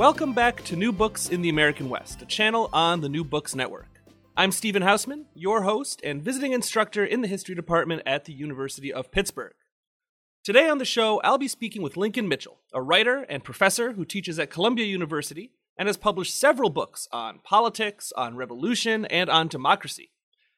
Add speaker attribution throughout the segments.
Speaker 1: Welcome back to New Books in the American West, a channel on the New Books Network. I'm Stephen Hausman, your host and visiting instructor in the history department at the University of Pittsburgh. Today on the show, I'll be speaking with Lincoln Mitchell, a writer and professor who teaches at Columbia University and has published several books on politics, on revolution, and on democracy.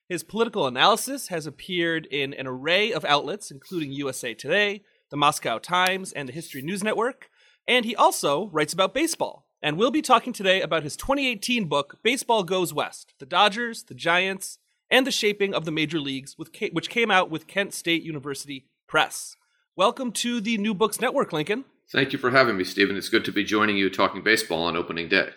Speaker 1: His political analysis has appeared in an array of outlets, including USA Today, the Moscow Times, and the History News Network, and he also writes about baseball. And we'll be talking today about his 2018 book, Baseball Goes West The Dodgers, the Giants, and the Shaping of the Major Leagues, which came out with Kent State University Press. Welcome to the New Books Network, Lincoln.
Speaker 2: Thank you for having me, Stephen. It's good to be joining you talking baseball on opening day.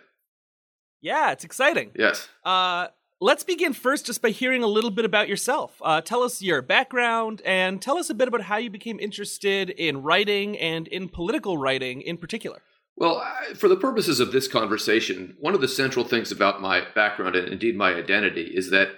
Speaker 1: Yeah, it's exciting.
Speaker 2: Yes.
Speaker 1: Uh, let's begin first just by hearing a little bit about yourself. Uh, tell us your background and tell us a bit about how you became interested in writing and in political writing in particular.
Speaker 2: Well, for the purposes of this conversation, one of the central things about my background and indeed my identity is that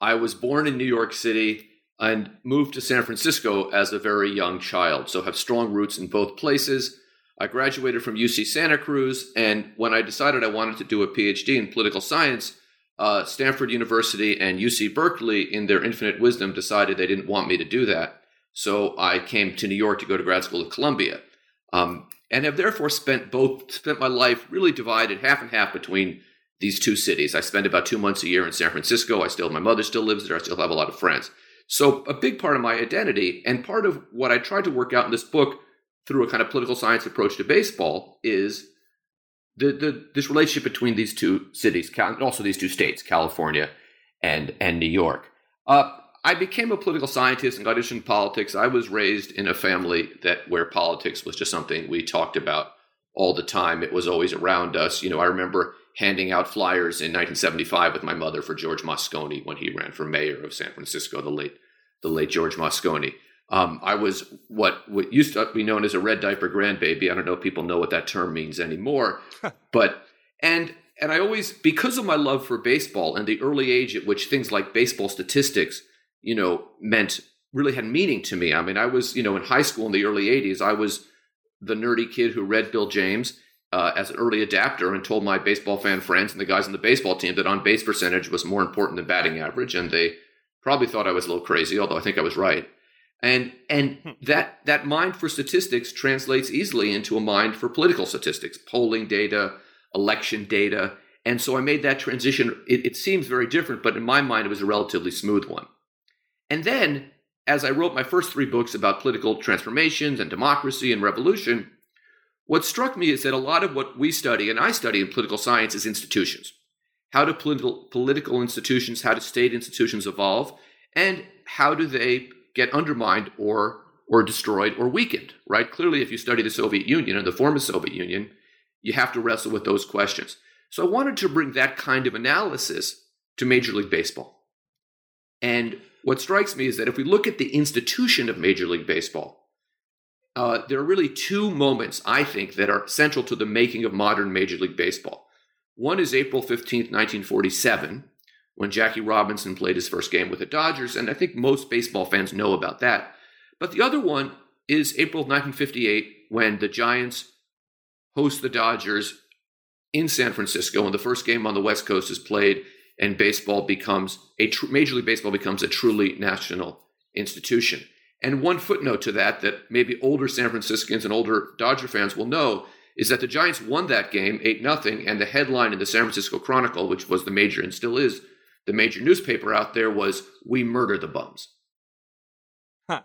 Speaker 2: I was born in New York City and moved to San Francisco as a very young child, so have strong roots in both places. I graduated from UC Santa Cruz, and when I decided I wanted to do a PhD in political science, uh, Stanford University and UC Berkeley, in their infinite wisdom, decided they didn't want me to do that. So I came to New York to go to grad school at Columbia, um, and have therefore spent both spent my life really divided half and half between these two cities. I spend about two months a year in San Francisco. I still my mother still lives there. I still have a lot of friends. So a big part of my identity and part of what I tried to work out in this book through a kind of political science approach to baseball is the, the this relationship between these two cities, and also these two states, California and and New York. Uh, I became a political scientist and got interested in politics. I was raised in a family that where politics was just something we talked about all the time. It was always around us. You know, I remember handing out flyers in 1975 with my mother for George Moscone when he ran for mayor of San Francisco, the late the late George Moscone. Um, I was what, what used to be known as a red diaper grandbaby. I don't know if people know what that term means anymore, but and and I always because of my love for baseball and the early age at which things like baseball statistics, you know, meant really had meaning to me. I mean, I was you know in high school in the early '80s, I was the nerdy kid who read Bill James. Uh, as an early adapter and told my baseball fan friends and the guys on the baseball team that on base percentage was more important than batting average. And they probably thought I was a little crazy, although I think I was right and and hmm. that that mind for statistics translates easily into a mind for political statistics polling data election data. And so i made that transition. It, it, seems very different but in my mind it was a relatively smooth one. And then as i wrote my first three books about political transformations and democracy and revolution what struck me is that a lot of what we study and i study in political science is institutions. How do political political institutions how do state institutions evolve? And how do they get undermined or or destroyed or weakened, right? Clearly, if you study the Soviet Union and the former Soviet Union, you have to wrestle with those questions. So I wanted to bring that kind of analysis to Major League Baseball. And what strikes me is that if we look at the institution of Major League Baseball, uh, there are really two moments, I think, that are central to the making of modern Major League Baseball. One is April 15th, 1947, when Jackie Robinson played his first game with the Dodgers, and I think most baseball fans know about that. But the other one is April 1958 when the Giants host the Dodgers in San Francisco, and the first game on the West Coast is played, and baseball becomes a tr- Major League Baseball becomes a truly national institution. And one footnote to that, that maybe older San Franciscans and older Dodger fans will know, is that the Giants won that game 8 0, and the headline in the San Francisco Chronicle, which was the major and still is the major newspaper out there was "We murder the bums."
Speaker 1: Huh.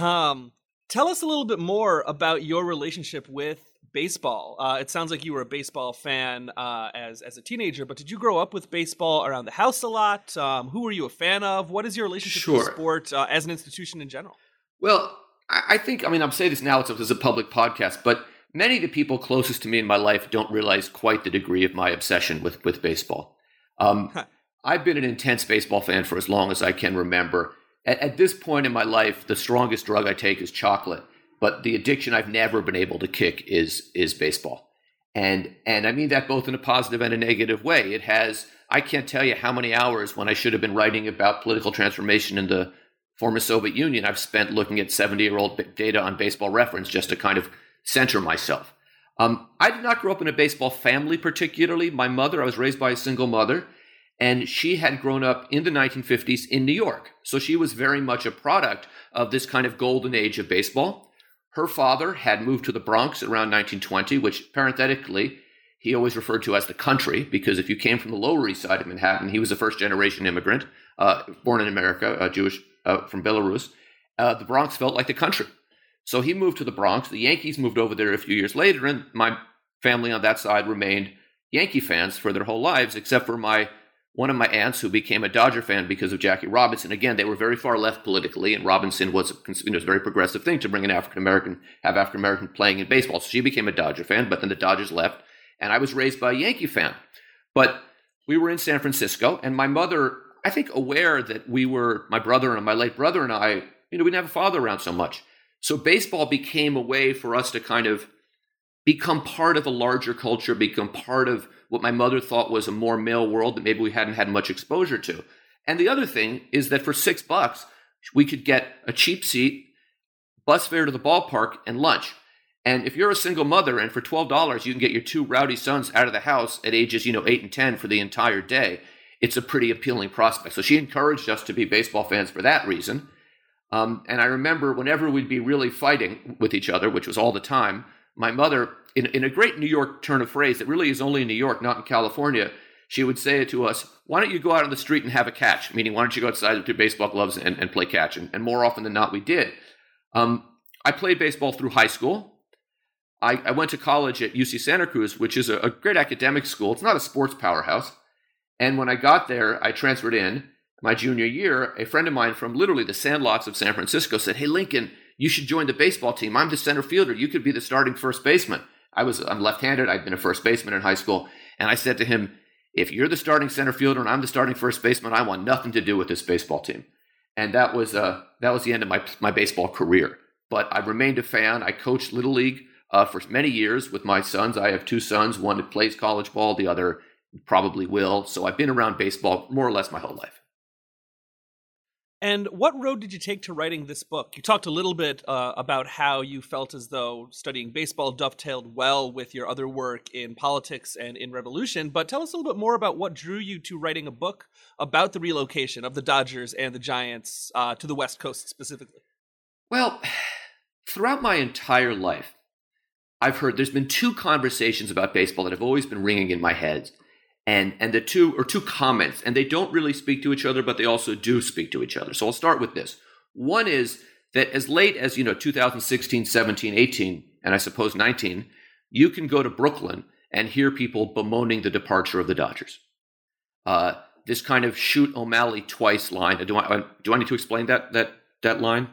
Speaker 1: Um, tell us a little bit more about your relationship with baseball. Uh, it sounds like you were a baseball fan uh, as as a teenager, but did you grow up with baseball around the house a lot? Um, who were you a fan of? What is your relationship sure. to sport uh, as an institution in general?
Speaker 2: Well, I think, I mean, I'm saying this now, it's a public podcast, but many of the people closest to me in my life don't realize quite the degree of my obsession with, with baseball. Um, I've been an intense baseball fan for as long as I can remember. At, at, this point in my life, the strongest drug I take is chocolate, but the addiction I've never been able to kick is is baseball. And and I mean that both in a positive and a negative way. It has I can't tell you how many hours when I should have been writing about political transformation in the former Soviet Union I've spent looking at 70 year old data on baseball reference just to kind of center myself. Um, I did not grow up in a baseball family particularly. My mother, I was raised by a single mother, and she had grown up in the 1950s in New York. So she was very much a product of this kind of golden age of baseball. Her father had moved to the Bronx around 1920, which parenthetically, he always referred to as the country, because if you came from the Lower East Side of Manhattan, he was a first generation immigrant, uh, born in America, uh, Jewish uh, from Belarus. Uh, the Bronx felt like the country. So he moved to the Bronx. The Yankees moved over there a few years later, and my family on that side remained Yankee fans for their whole lives, except for my one of my aunts who became a Dodger fan because of Jackie Robinson. Again, they were very far left politically, and Robinson was a, you know, a very progressive thing to bring an African American, have African American playing in baseball. So she became a Dodger fan, but then the Dodgers left, and I was raised by a Yankee fan. But we were in San Francisco, and my mother, I think, aware that we were my brother and my late brother and I, you know, we didn't have a father around so much. So baseball became a way for us to kind of become part of a larger culture, become part of what my mother thought was a more male world that maybe we hadn't had much exposure to. And the other thing is that for six bucks, we could get a cheap seat, bus fare to the ballpark, and lunch. And if you're a single mother and for $12 you can get your two rowdy sons out of the house at ages, you know, 8 and 10 for the entire day, it's a pretty appealing prospect. So she encouraged us to be baseball fans for that reason. Um, and I remember whenever we'd be really fighting with each other, which was all the time, my mother, in, in a great New York turn of phrase that really is only in New York, not in California, she would say to us, Why don't you go out on the street and have a catch? Meaning, why don't you go outside with your baseball gloves and, and play catch? And, and, more often than not, we did. Um, I played baseball through high school. I, I, went to college at UC Santa Cruz, which is a, a great academic school. It's not a sports powerhouse. And when I got there, I transferred in my junior year, a friend of mine from literally the sandlots of San Francisco said, Hey, Lincoln, you should join the baseball team. I'm the center fielder. You could be the starting first baseman. I was, I'm left handed. I'd been a first baseman in high school. And I said to him, If you're the starting center fielder and I'm the starting first baseman, I want nothing to do with this baseball team. And that was, uh, that was the end of my, my baseball career. But I remained a fan. I coached Little League uh, for many years with my sons. I have two sons, one plays college ball, the other probably will. So I've been around baseball more or less my whole life.
Speaker 1: And what road did you take to writing this book? You talked a little bit uh, about how you felt as though studying baseball dovetailed well with your other work in politics and in revolution, but tell us a little bit more about what drew you to writing a book about the relocation of the Dodgers and the Giants uh, to the West Coast specifically.
Speaker 2: Well, throughout my entire life, I've heard there's been two conversations about baseball that have always been ringing in my head and and the two or two comments and they don't really speak to each other but they also do speak to each other so i'll start with this one is that as late as you know 2016 17 18 and i suppose 19 you can go to brooklyn and hear people bemoaning the departure of the dodgers uh, this kind of shoot o'malley twice line do i do i need to explain that that that line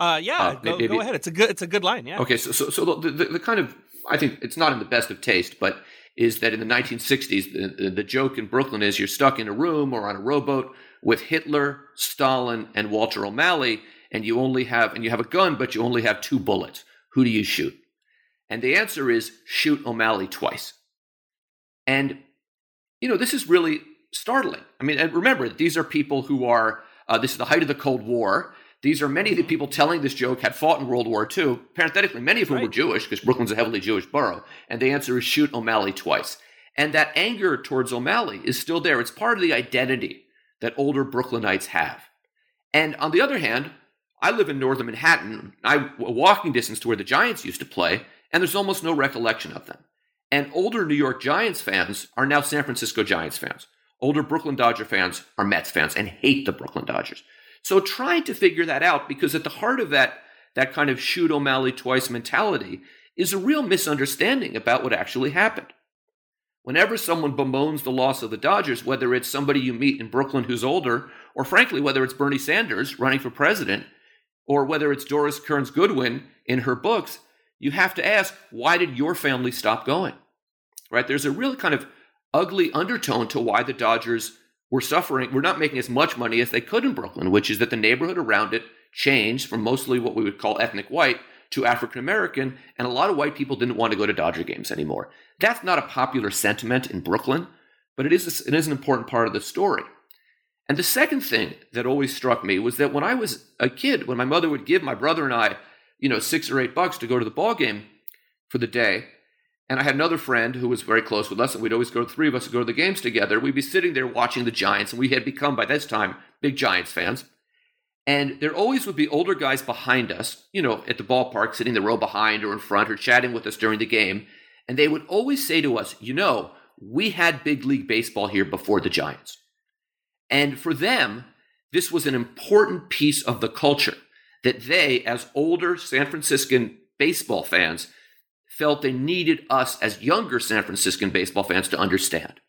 Speaker 1: uh, yeah, uh, go, maybe, go, ahead. It's a good, it's a good line. Yeah.
Speaker 2: Okay, so so so the, the, the kind of I think it's not in the best of taste, but is that in the 1960s, the, the joke in Brooklyn is you're stuck in a room or on a rowboat with Hitler, Stalin, and Walter O'Malley, and you only have and you have a gun, but you only have two bullets. Who do you shoot? And the answer is shoot O'Malley twice. And you know this is really startling. I mean, and remember these are people who are uh, this is the height of the Cold War. These are many of the mm-hmm. people telling this joke had fought in World War II. Parenthetically, many of whom right. were Jewish because Brooklyn's a heavily Jewish borough. And the answer is shoot O'Malley twice. And that anger towards O'Malley is still there. It's part of the identity that older Brooklynites have. And on the other hand, I live in northern Manhattan. I'm walking distance to where the Giants used to play, and there's almost no recollection of them. And older New York Giants fans are now San Francisco Giants fans. Older Brooklyn Dodger fans are Mets fans and hate the Brooklyn Dodgers. So trying to figure that out, because at the heart of that, that kind of shoot O'Malley twice mentality is a real misunderstanding about what actually happened. Whenever someone bemoans the loss of the Dodgers, whether it's somebody you meet in Brooklyn who's older, or frankly, whether it's Bernie Sanders running for president, or whether it's Doris Kearns Goodwin in her books, you have to ask, why did your family stop going? Right? There's a really kind of ugly undertone to why the Dodgers were suffering, were not making as much money as they could in Brooklyn, which is that the neighborhood around it changed from mostly what we would call ethnic white to African American, and a lot of white people didn't want to go to Dodger games anymore. That's not a popular sentiment in Brooklyn, but it is, it is an important part of the story. And the second thing that always struck me was that when I was a kid, when my mother would give my brother and I, you know, six or eight bucks to go to the ball game for the day, and I had another friend who was very close with us, and we'd always go, three of us would go to the games together. We'd be sitting there watching the Giants, and we had become, by this time, big Giants fans. And there always would be older guys behind us, you know, at the ballpark, sitting the row behind or in front or chatting with us during the game. And they would always say to us, you know, we had big league baseball here before the Giants. And for them, this was an important piece of the culture that they, as older San Franciscan baseball fans, felt they needed us as younger San Franciscan baseball fans to understand.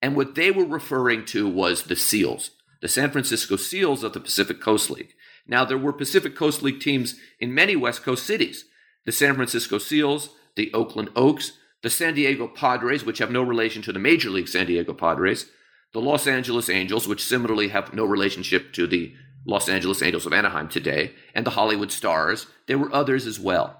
Speaker 2: And what they were referring to was the SEALs, the San Francisco SEALs of the Pacific Coast League. Now, there were Pacific Coast League teams in many West Coast cities the San Francisco SEALs, the Oakland Oaks, the San Diego Padres, which have no relation to the Major League San Diego Padres, the Los Angeles Angels, which similarly have no relationship to the Los Angeles Angels of Anaheim today, and the Hollywood Stars. There were others as well.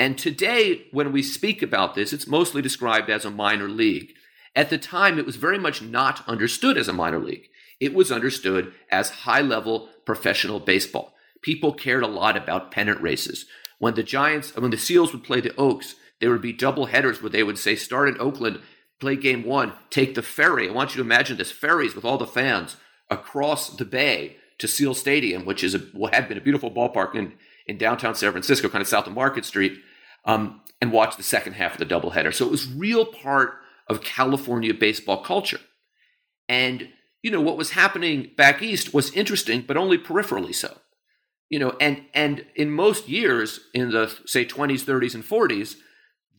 Speaker 2: And today, when we speak about this, it's mostly described as a minor league. At the time, it was very much not understood as a minor league. It was understood as high level professional baseball. People cared a lot about pennant races. When the Giants, when the Seals would play the Oaks, there would be double headers where they would say, start in Oakland, play game one, take the ferry. I want you to imagine this ferries with all the fans across the bay to Seal Stadium, which is a, what had been a beautiful ballpark in, in downtown San Francisco, kind of south of Market Street um, and watch the second half of the doubleheader. So it was real part of California baseball culture. And, you know, what was happening back east was interesting, but only peripherally so. You know, and and in most years, in the say 20s, 30s, and 40s,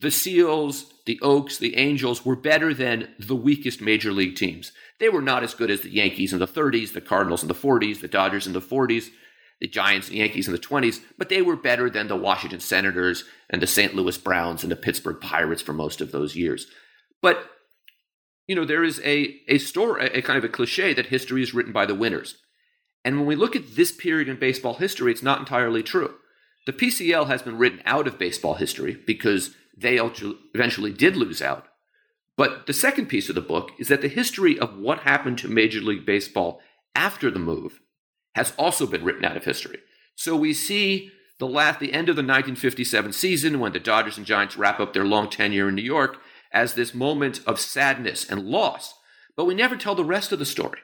Speaker 2: the Seals, the Oaks, the Angels were better than the weakest major league teams. They were not as good as the Yankees in the 30s, the Cardinals in the 40s, the Dodgers in the 40s, the Giants and Yankees in the 20s, but they were better than the Washington Senators and the St. Louis Browns and the Pittsburgh Pirates for most of those years. But you know, there is a a story, a kind of a cliche that history is written by the winners. And when we look at this period in baseball history, it's not entirely true. The PCL has been written out of baseball history because they eventually did lose out. But the second piece of the book is that the history of what happened to Major League Baseball after the move has also been written out of history. So we see the last, the end of the 1957 season when the Dodgers and Giants wrap up their long tenure in New York as this moment of sadness and loss. But we never tell the rest of the story,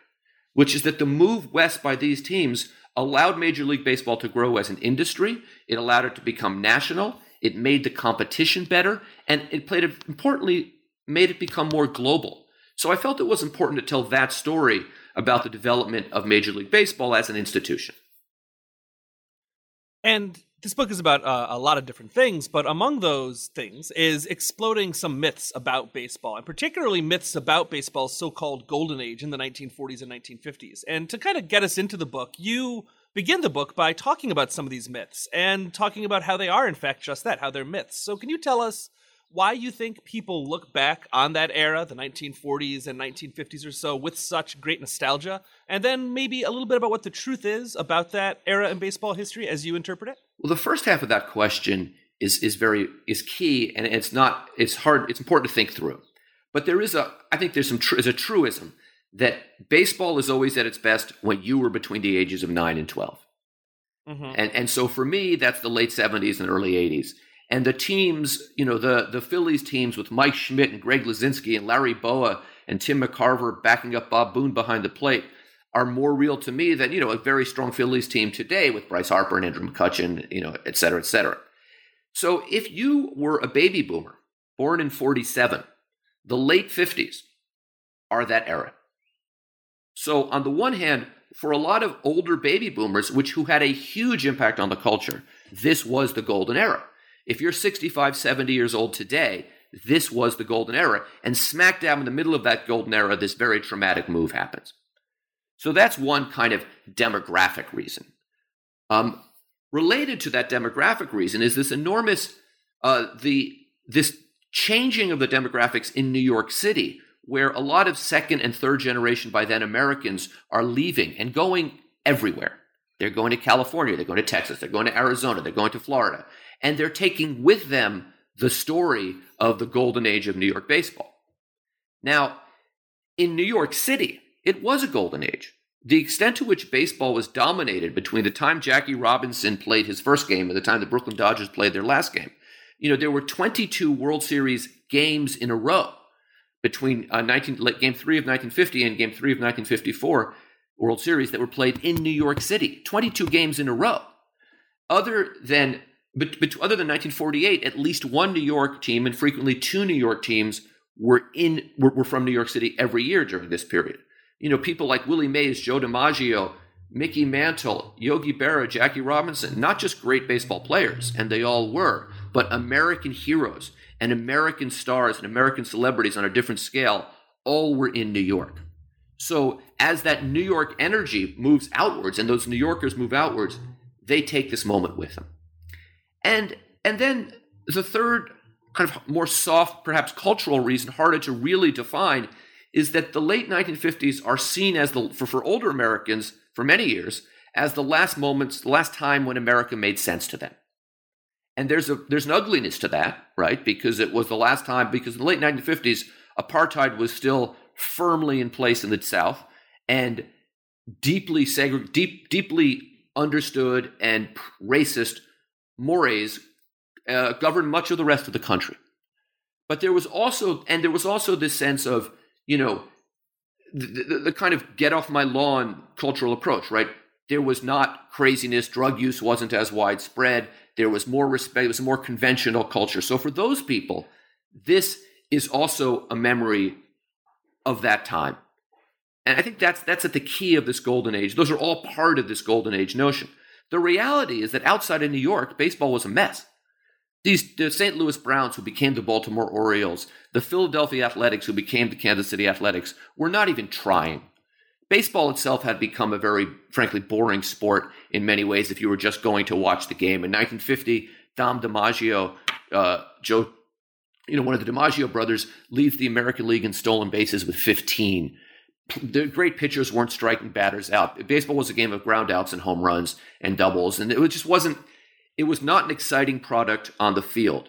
Speaker 2: which is that the move west by these teams allowed Major League Baseball to grow as an industry. It allowed it to become national. It made the competition better, and it played importantly made it become more global. So I felt it was important to tell that story about the development of Major League Baseball as an institution.
Speaker 1: And this book is about uh, a lot of different things, but among those things is exploding some myths about baseball, and particularly myths about baseball's so called golden age in the 1940s and 1950s. And to kind of get us into the book, you begin the book by talking about some of these myths and talking about how they are, in fact, just that, how they're myths. So, can you tell us why you think people look back on that era, the 1940s and 1950s or so, with such great nostalgia, and then maybe a little bit about what the truth is about that era in baseball history as you interpret it?
Speaker 2: Well, the first half of that question is is very is key, and it's not it's hard it's important to think through. But there is a I think there's some tr- is a truism that baseball is always at its best when you were between the ages of nine and 12 mm-hmm. And and so for me, that's the late 70s and early 80s and the teams, you know, the the Phillies teams with Mike Schmidt and Greg Luzinski and Larry Bowa and Tim McCarver backing up Bob Boone behind the plate are more real to me than you know a very strong Phillies team today with Bryce Harper and Andrew McCutchen, you know, et cetera, et cetera. So if you were a baby boomer born in 47, the late 50s are that era. So on the one hand, for a lot of older baby boomers, which who had a huge impact on the culture, this was the golden era. If you're 65, 70 years old today, this was the golden era. And smack dab in the middle of that golden era, this very traumatic move happens. So that's one kind of demographic reason. Um, related to that demographic reason is this enormous uh, the this changing of the demographics in New York City, where a lot of second and third generation by then Americans are leaving and going everywhere. They're going to California, they're going to Texas, they're going to Arizona, they're going to Florida, and they're taking with them the story of the golden age of New York baseball. Now, in New York City, it was a golden age. The extent to which baseball was dominated between the time Jackie Robinson played his first game and the time the Brooklyn Dodgers played their last game, you know, there were 22 World Series games in a row between uh, 19, Game 3 of 1950 and Game 3 of 1954 World Series that were played in New York City. 22 games in a row. Other than but, but other than 1948, at least one New York team and frequently two New York teams were in were, were from New York City every year during this period. You know, people like Willie Mays, Joe DiMaggio, Mickey Mantle, Yogi Berra, Jackie Robinson, not just great baseball players, and they all were, but American heroes and American stars and American celebrities on a different scale, all were in New York. So as that New York energy moves outwards and those New Yorkers move outwards, they take this moment with them. And and then the third kind of more soft, perhaps cultural reason, harder to really define, is that the late 1950s are seen as the for, for older Americans for many years as the last moments, the last time when America made sense to them. And there's a there's an ugliness to that, right? Because it was the last time because in the late 1950s, apartheid was still firmly in place in the South and deeply segre- deep, deeply understood and racist mores uh, governed much of the rest of the country. But there was also, and there was also this sense of, you know, the, the, the kind of get off my lawn cultural approach, right? There was not craziness. Drug use wasn't as widespread. There was more respect. It was a more conventional culture. So for those people, this is also a memory of that time. And I think that's that's at the key of this golden age. Those are all part of this golden age notion. The reality is that outside of New York, baseball was a mess. These the St. Louis Browns, who became the Baltimore Orioles, the Philadelphia Athletics, who became the Kansas City Athletics, were not even trying. Baseball itself had become a very, frankly, boring sport in many ways if you were just going to watch the game. In 1950, Dom DiMaggio, uh, Joe you know, one of the DiMaggio brothers leads the American League in stolen bases with 15. The great pitchers weren't striking batters out. Baseball was a game of groundouts and home runs and doubles, and it just wasn't. It was not an exciting product on the field.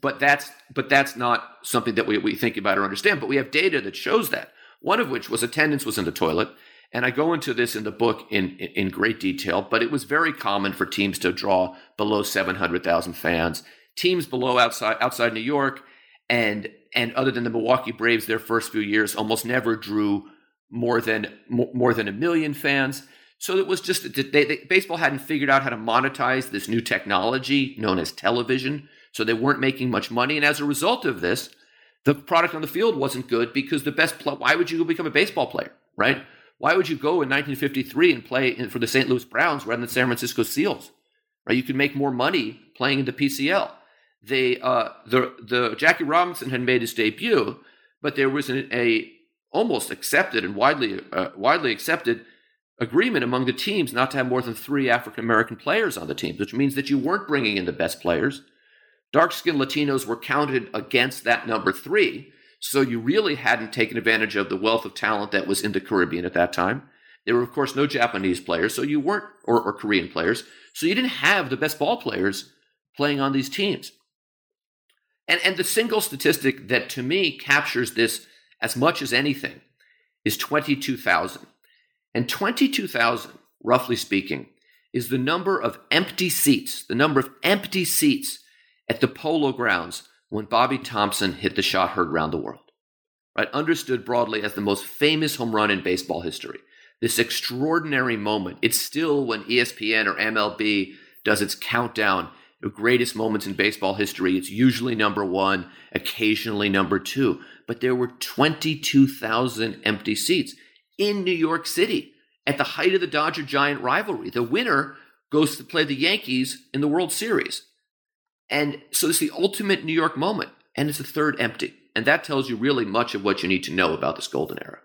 Speaker 2: But that's but that's not something that we, we think about or understand. But we have data that shows that. One of which was attendance was in the toilet. And I go into this in the book in, in great detail, but it was very common for teams to draw below 700,000 fans teams below outside outside New York and and other than the Milwaukee Braves, their first few years almost never drew more than more than a million fans. So it was just they, they, baseball hadn't figured out how to monetize this new technology known as television. So they weren't making much money, and as a result of this, the product on the field wasn't good because the best. Pl- why would you become a baseball player, right? Why would you go in 1953 and play for the St. Louis Browns rather than the San Francisco Seals? Right? You could make more money playing in the PCL they uh, the the Jackie Robinson had made his debut, but there was an, a almost accepted and widely uh, widely accepted agreement among the teams not to have more than three African American players on the team, which means that you weren't bringing in the best players. Dark skinned Latinos were counted against that number three, so you really hadn't taken advantage of the wealth of talent that was in the Caribbean at that time. There were, of course, no Japanese players, so you weren't, or, or Korean players, so you didn't have the best ball players playing on these teams. And, and the single statistic that to me captures this as much as anything is 22,000. And 22,000, roughly speaking, is the number of empty seats, the number of empty seats at the polo grounds when Bobby Thomson hit the shot heard around the world. Right? Understood broadly as the most famous home run in baseball history. This extraordinary moment. It's still when ESPN or MLB does its countdown the greatest moments in baseball history. It's usually number one, occasionally number two. But there were 22,000 empty seats in New York City at the height of the Dodger Giant rivalry. The winner goes to play the Yankees in the World Series. And so it's the ultimate New York moment, and it's the third empty. And that tells you really much of what you need to know about this golden era.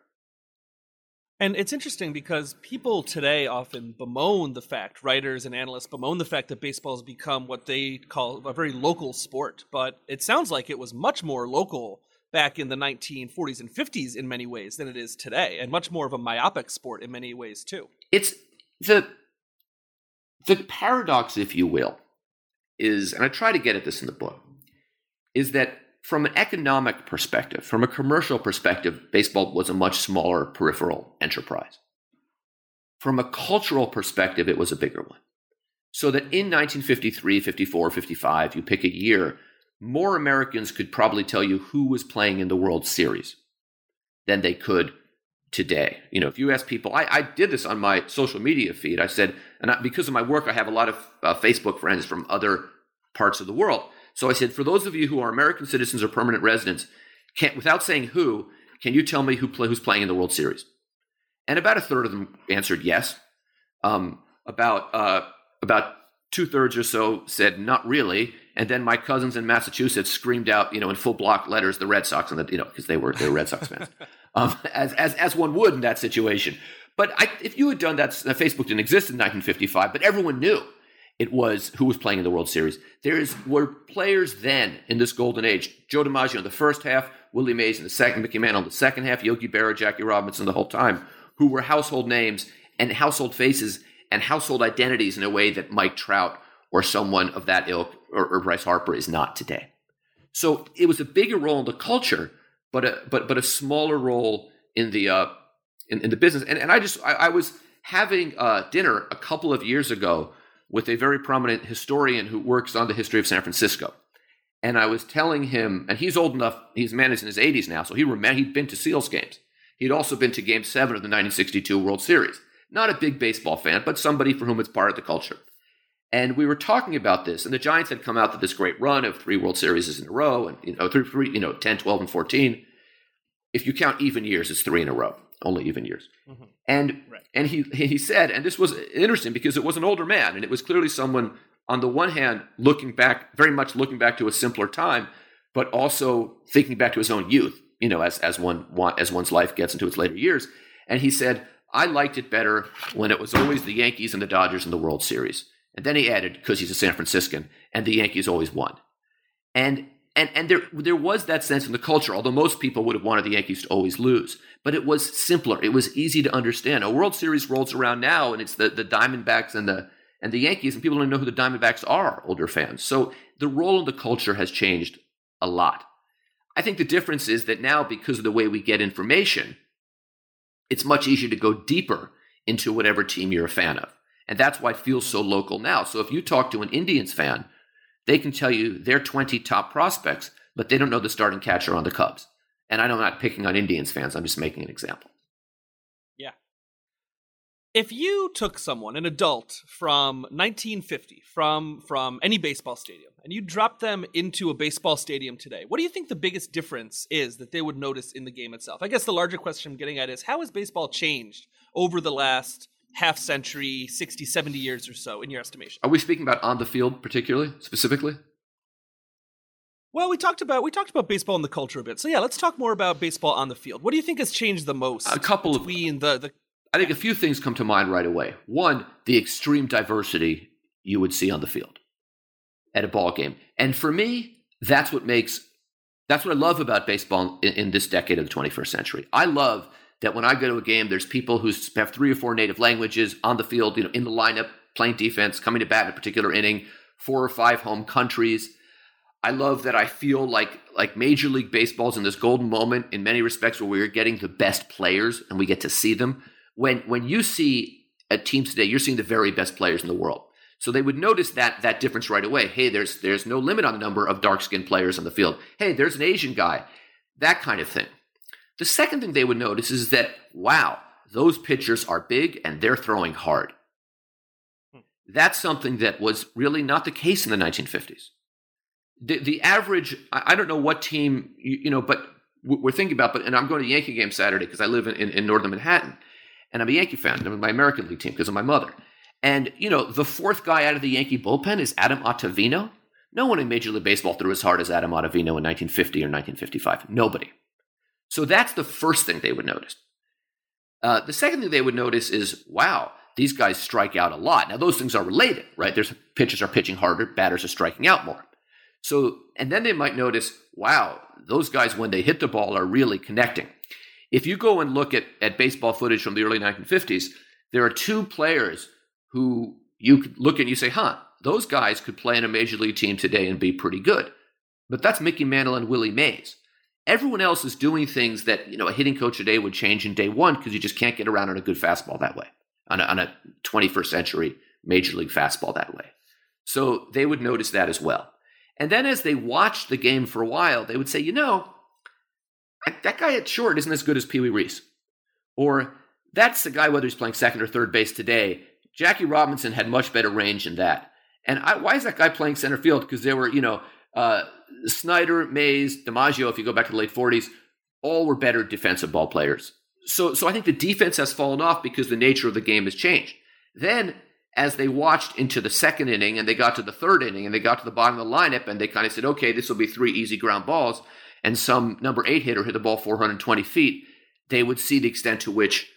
Speaker 1: And it's interesting because people today often bemoan the fact, writers and analysts bemoan the fact that baseball has become what they call a very local sport. But it sounds like it was much more local back in the 1940s and 50s in many ways than it is today, and much more of a myopic sport in many ways too.
Speaker 2: It's the the paradox, if you will, is, and I try to get at this in the book, is that from an economic perspective, from a commercial perspective, baseball was a much smaller peripheral enterprise. From a cultural perspective, it was a bigger one. So that in 1953, 54, 55, you pick a year, more Americans could probably tell you who was playing in the World Series than they could today. You know, if you ask people, I, I did this on my social media feed. I said, and I, because of my work, I have a lot of uh, Facebook friends from other parts of the world. So I said, for those of you who are American citizens or permanent residents, can, without saying who, can you tell me who play, who's playing in the World Series? And about a third of them answered yes. Um, about uh, about two thirds or so said not really. And then my cousins in Massachusetts screamed out, you know, in full block letters, the Red Sox, and the, you know, because they were they were Red Sox fans, um, as as as one would in that situation. But I, if you had done that, Facebook didn't exist in 1955, but everyone knew it was who was playing in the World Series. There is were players then in this golden age. Joe DiMaggio in the first half, Willie Mays in the second, Mickey Mantle in the second half, Yogi Berra, Jackie Robinson the whole time, who were household names and household faces and household identities in a way that Mike Trout or someone of that ilk or, or Bryce Harper is not today. So it was a bigger role in the culture, but a but but a smaller role in the uh, in, in the business. And and I just I, I was having uh, dinner a couple of years ago with a very prominent historian who works on the history of San Francisco. And I was telling him, and he's old enough, he's man is in his 80s now, so he remember, he'd been to Seals games. He'd also been to game seven of the 1962 World Series. Not a big baseball fan, but somebody for whom it's part of the culture. And we were talking about this, and the Giants had come out to this great run of three World Series in a row, and you know, three, three, you know, 10, 12, and 14. If you count even years, it's three in a row, only even years. Mm-hmm. And right. and he he said, and this was interesting because it was an older man, and it was clearly someone on the one hand looking back, very much looking back to a simpler time, but also thinking back to his own youth, you know, as as one as one's life gets into its later years. And he said, I liked it better when it was always the Yankees and the Dodgers in the World Series. And then he added, because he's a San Franciscan, and the Yankees always won. And and and there there was that sense in the culture, although most people would have wanted the Yankees to always lose. But it was simpler. It was easy to understand. A World Series rolls around now, and it's the, the Diamondbacks and the and the Yankees, and people don't know who the Diamondbacks are, older fans. So the role in the culture has changed a lot. I think the difference is that now, because of the way we get information, it's much easier to go deeper into whatever team you're a fan of. And that's why it feels so local now. So if you talk to an Indians fan, they can tell you their 20 top prospects, but they don't know the starting catcher on the Cubs. And I know I'm not picking on Indians fans, I'm just making an example.
Speaker 1: Yeah. If you took someone, an adult from 1950, from from any baseball stadium, and you dropped them into a baseball stadium today, what do you think the biggest difference is that they would notice in the game itself? I guess the larger question I'm getting at is how has baseball changed over the last half century, 60, 70 years or so in your estimation?
Speaker 2: Are we speaking about on the field particularly, specifically?
Speaker 1: Well, we talked about we talked about baseball and the culture a bit. So yeah, let's talk more about baseball on the field. What do you think has changed the most?
Speaker 2: A couple
Speaker 1: between of, the the
Speaker 2: I think a few things come to mind right away. One, the extreme diversity you would see on the field at a ball game. And for me, that's what makes that's what I love about baseball in, in this decade of the 21st century. I love that when I go to a game, there's people who have three or four native languages on the field, you know, in the lineup, playing defense, coming to bat in a particular inning, four or five home countries. I love that I feel like like Major League Baseball's in this golden moment in many respects where we're getting the best players and we get to see them. When when you see a team today, you're seeing the very best players in the world. So they would notice that that difference right away. Hey, there's there's no limit on the number of dark skinned players on the field. Hey, there's an Asian guy. That kind of thing. The second thing they would notice is that, wow, those pitchers are big and they're throwing hard. Hmm. That's something that was really not the case in the 1950s. The, the average, I, don't know what team, you, you, know, but we're thinking about, but, and I'm going to the Yankee game Saturday because I live in, in, in, northern Manhattan and I'm a Yankee fan. I'm my American League team because of my mother. And, you know, the fourth guy out of the Yankee bullpen is Adam Ottavino. No one in Major League Baseball threw as hard as Adam Ottavino in 1950 or 1955. Nobody. So that's the first thing they would notice. Uh, the second thing they would notice is, wow, these guys strike out a lot. Now, those things are related, right? There's pitchers are pitching harder, batters are striking out more. So, and then they might notice, wow, those guys, when they hit the ball, are really connecting. If you go and look at, at baseball footage from the early 1950s, there are two players who you could look and you say, huh, those guys could play in a major league team today and be pretty good. But that's Mickey Mantle and Willie Mays. Everyone else is doing things that you know a hitting coach today would change in day one because you just can't get around on a good fastball that way on a, on a 21st century major league fastball that way. So they would notice that as well. And then as they watched the game for a while, they would say, you know, that guy at short isn't as good as Pee Wee Reese. Or that's the guy, whether he's playing second or third base today. Jackie Robinson had much better range than that. And I, why is that guy playing center field? Because there were, you know, uh, Snider, Mays, DiMaggio, if you go back to the late 40s, all were better defensive ball players. So, so I think the defense has fallen off because the nature of the game has changed. Then, as they watched into the second inning and they got to the third inning and they got to the bottom of the lineup and they kind of said, okay, this will be three easy ground balls, and some number eight hitter hit the ball 420 feet, they would see the extent to which,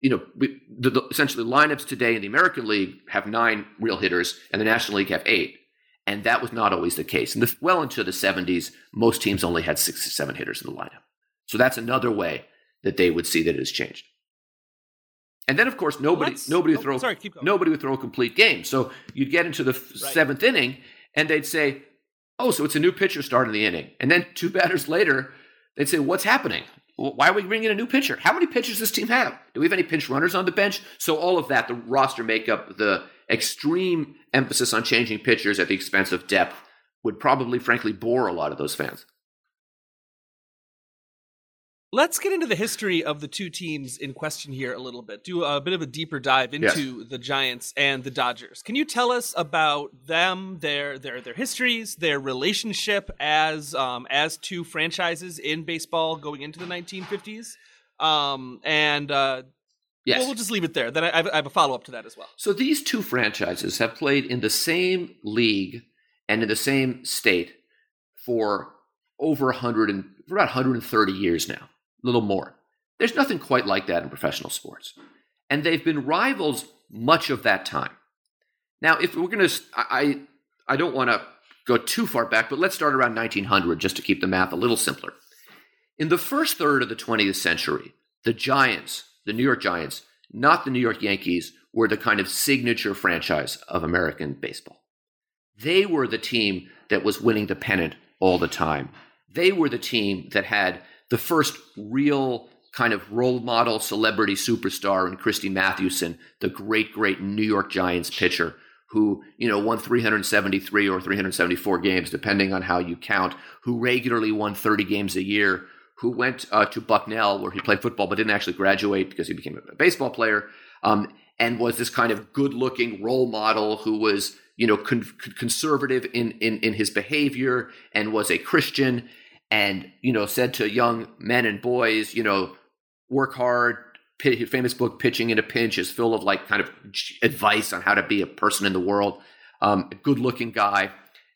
Speaker 2: you know, the, the, essentially lineups today in the American League have nine real hitters and the National League have eight. And that was not always the case. And well into the 70s, most teams only had six or seven hitters in the lineup. So that's another way that they would see that it has changed. And then, of course, nobody Let's, nobody would oh, throw sorry, nobody would throw a complete game. So you'd get into the right. seventh inning, and they'd say, "Oh, so it's a new pitcher starting the inning." And then two batters later, they'd say, "What's happening? Why are we bringing in a new pitcher? How many pitchers does this team have? Do we have any pinch runners on the bench?" So all of that, the roster makeup, the extreme emphasis on changing pitchers at the expense of depth, would probably, frankly, bore a lot of those fans.
Speaker 1: Let's get into the history of the two teams in question here a little bit. Do a bit of a deeper dive into yes. the Giants and the Dodgers. Can you tell us about them, their their their histories, their relationship as um, as two franchises in baseball going into the 1950s? Um, and uh, yes. Well, we'll just leave it there. Then I, I have a follow up to that as well.
Speaker 2: So these two franchises have played in the same league and in the same state for over 100 and for about 130 years now little more. There's nothing quite like that in professional sports. And they've been rivals much of that time. Now, if we're going to, I, I don't want to go too far back, but let's start around 1900 just to keep the math a little simpler. In the first third of the 20th century, the Giants, the New York Giants, not the New York Yankees, were the kind of signature franchise of American baseball. They were the team that was winning the pennant all the time. They were the team that had the first real kind of role model celebrity superstar in Christy Mathewson, the great, great New York Giants pitcher who, you know, won 373 or 374 games, depending on how you count, who regularly won 30 games a year, who went uh, to Bucknell where he played football but didn't actually graduate because he became a baseball player, um, and was this kind of good-looking role model who was, you know, con- conservative in, in in his behavior and was a Christian and you know said to young men and boys, you know, work hard. Famous book, "Pitching in a Pinch," is full of like kind of advice on how to be a person in the world. Um, a good-looking guy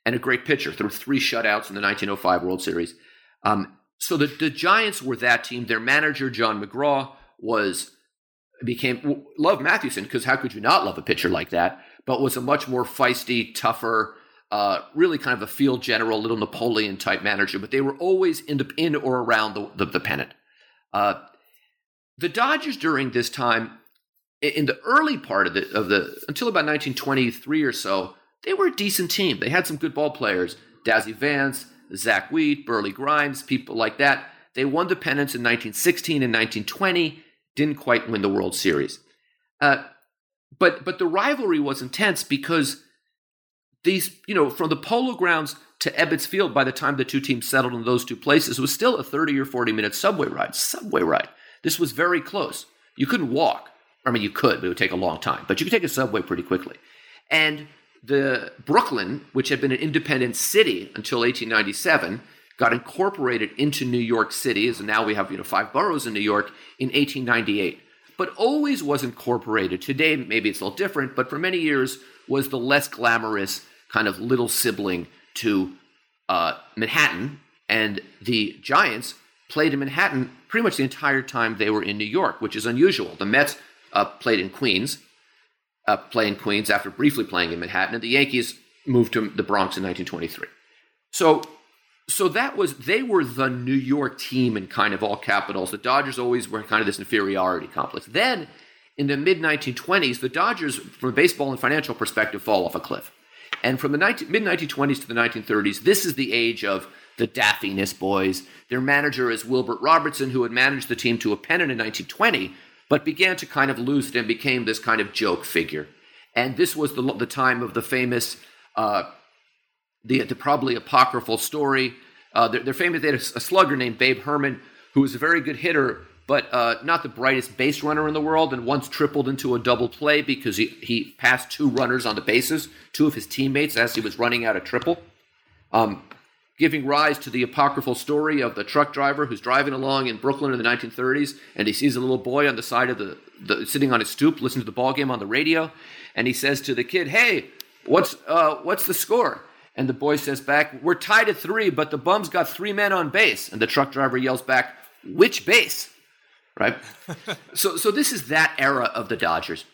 Speaker 2: and a great pitcher. Threw three shutouts in the 1905 World Series. Um, so the, the Giants were that team. Their manager John McGraw was became love Mathewson because how could you not love a pitcher like that? But was a much more feisty, tougher, uh, really kind of a field general, little Napoleon type manager, but they were always in, the, in or around the, the, the pennant. Uh, the Dodgers during this time, in the early part of the, of the until about 1923 or so, they were a decent team. They had some good ball players, Dazzy Vance, Zach Wheat, Burleigh Grimes, people like that. They won the pennants in 1916 and 1920, didn't quite win the World Series. Uh, but but the rivalry was intense because these, you know, from the Polo Grounds to Ebbets Field, by the time the two teams settled in those two places, was still a 30 or 40 minute subway ride. Subway ride. This was very close. You couldn't walk. I mean, you could, but it would take a long time. But you could take a subway pretty quickly. And the Brooklyn, which had been an independent city until 1897, got incorporated into New York City, as now we have you know five boroughs in New York in 1898. But always was incorporated. Today, maybe it's a little different, but for many years was the less glamorous kind of little sibling to uh, Manhattan, and the Giants played in Manhattan pretty much the entire time they were in New York, which is unusual. The Mets uh, played in Queens, uh, play in Queens after briefly playing in Manhattan, and the Yankees moved to the Bronx in 1923. So, so that was they were the New York team in kind of all capitals. The Dodgers always were kind of this inferiority complex. Then, in the mid 1920s, the Dodgers, from a baseball and financial perspective, fall off a cliff. And from the mid 1920s to the 1930s, this is the age of the Daffiness boys. Their manager is Wilbert Robertson, who had managed the team to a pennant in 1920, but began to kind of lose it and became this kind of joke figure. And this was the, the time of the famous, uh, the, the probably apocryphal story. Uh, they're, they're, famous. They had a, a, slugger named Babe Herman, who was a very good hitter, but uh, not the brightest base runner in the world, and once tripled into a double play because he, he passed two runners on the bases, two of his teammates, as he was running out a triple. Um, giving rise to the apocryphal story of the truck driver who's driving along in Brooklyn in the 1930s, and he sees a little boy on the side of the, the sitting on his stoop, listening to the ball game on the radio, and he says to the kid, "Hey, what's uh, what's the score?" And the boy says back, "We're tied at three, but the bum's got three men on base." And the truck driver yells back, "Which base?" Right. so so this is that era of the Dodgers.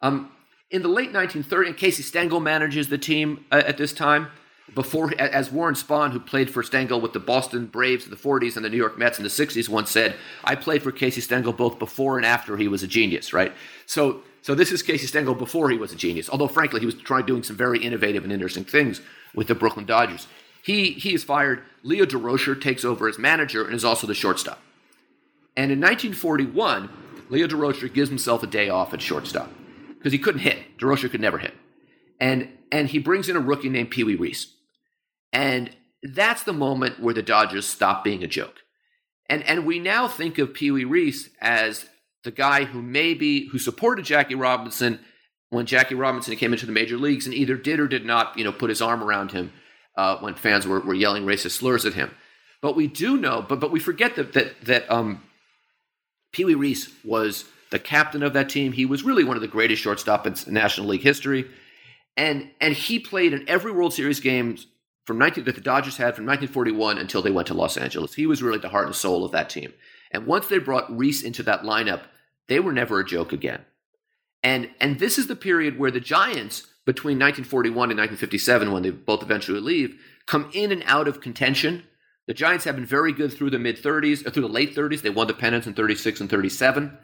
Speaker 2: Um, in the late 1930s, Casey Stengel manages the team uh, at this time before as Warren Spahn, who played for Stengel with the Boston Braves in the 40s and the New York Mets in the 60s, once said, "I played for Casey Stengel both before and after he was a genius." Right. So, so this is Casey Stengel before he was a genius. Although, frankly, he was trying doing some very innovative and interesting things with the Brooklyn Dodgers. He he is fired. Leo Durocher takes over as manager and is also the shortstop. And in 1941, Leo Durocher gives himself a day off at shortstop because he couldn't hit. Durocher could never hit. And and he brings in a rookie named Pee Wee Reese. And that's the moment where the Dodgers stop being a joke. And and we now think of Pee Wee Reese as the guy who maybe who supported Jackie Robinson when Jackie Robinson came into the major leagues and either did or did not, you know, put his arm around him uh, when fans were, were yelling racist slurs at him. But we do know, but but we forget that that that um, Pee Wee Reese was the captain of that team. He was really one of the greatest shortstops in National League history, and and he played in every World Series games from 19 that the Dodgers had from 1941 until they went to Los Angeles. He was really the heart and soul of that team. And once they brought Reese into that lineup, they were never a joke again. And and this is the period where the Giants between 1941 and 1957 when they both eventually leave come in and out of contention. The Giants have been very good through the mid 30s, or through the late 30s. They won the pennants in 36 and 37.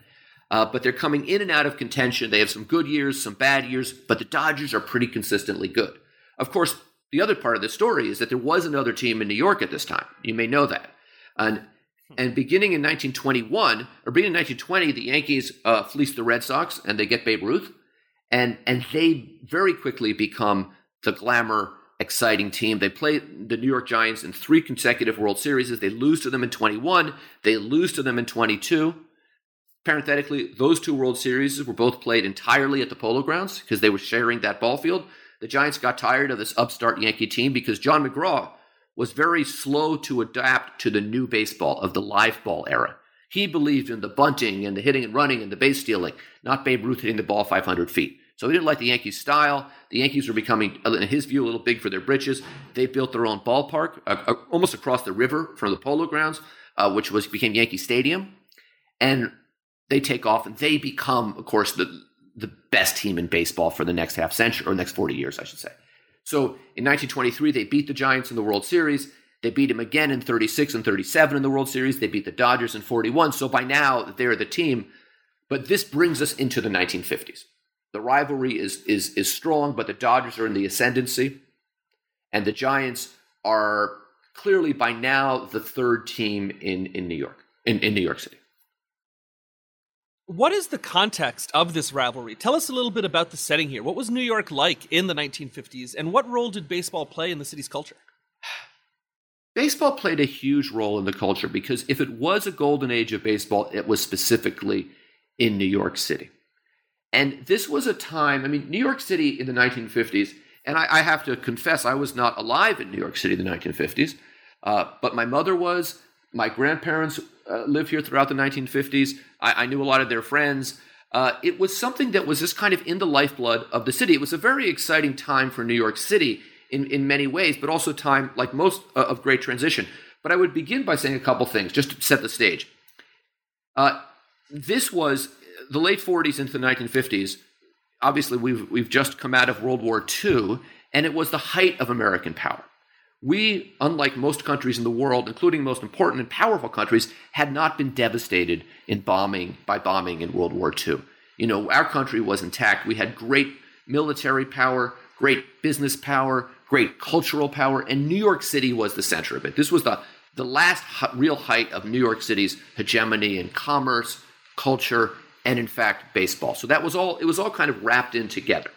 Speaker 2: Uh, but they're coming in and out of contention. They have some good years, some bad years, but the Dodgers are pretty consistently good. Of course, the other part of the story is that there was another team in New York at this time. You may know that. And and beginning in 1921, or beginning in 1920, the Yankees uh, fleece the Red Sox and they get Babe Ruth, and and they very quickly become the glamour, exciting team. They play the New York Giants in three consecutive World Series. They lose to them in 21. They lose to them in 22. Parenthetically, those two World Series were both played entirely at the Polo Grounds because they were sharing that ball field the Giants got tired of this upstart Yankee team because John McGraw was very slow to adapt to the new baseball of the live ball era. He believed in the bunting and the hitting and running and the base stealing, not Babe Ruth hitting the ball 500 feet. So he didn't like the Yankees' style. The Yankees were becoming, in his view, a little big for their britches. They built their own ballpark uh, uh, almost across the river from the Polo Grounds, uh, which was became Yankee Stadium, and they take off and they become, of course, the the best team in baseball for the next half century or next 40 years, I should say. So in 1923, they beat the Giants in the World Series. They beat them again in 36 and 37 in the World Series. They beat the Dodgers in 41. So by now, they're the team. But this brings us into the 1950s. The rivalry is, is, is strong, but the Dodgers are in the ascendancy. And the Giants are clearly by now the third team in, in New York, in, in New York City.
Speaker 1: What is the context of this rivalry? Tell us a little bit about the setting here. What was New York like in the 1950s, and what role did baseball play in the city's culture?
Speaker 2: Baseball played a huge role in the culture because if it was a golden age of baseball, it was specifically in New York City. And this was a time, I mean, New York City in the 1950s, and I, I have to confess, I was not alive in New York City in the 1950s, uh, but my mother was, my grandparents uh, lived here throughout the 1950s. I, I knew a lot of their friends. Uh, it was something that was just kind of in the lifeblood of the city. It was a very exciting time for New York City in, in many ways, but also time like most uh, of great transition. But I would begin by saying a couple things just to set the stage. Uh, this was the late 40s into the 1950s. Obviously, we've, we've just come out of World War II, and it was the height of American power. We, unlike most countries in the world, including most important and powerful countries, had not been devastated in bombing by bombing in World War II. You know, our country was intact. We had great military power, great business power, great cultural power, and New York City was the center of it. This was the, the last real height of New York City's hegemony in commerce, culture, and in fact, baseball. So that was all, it was all kind of wrapped in together.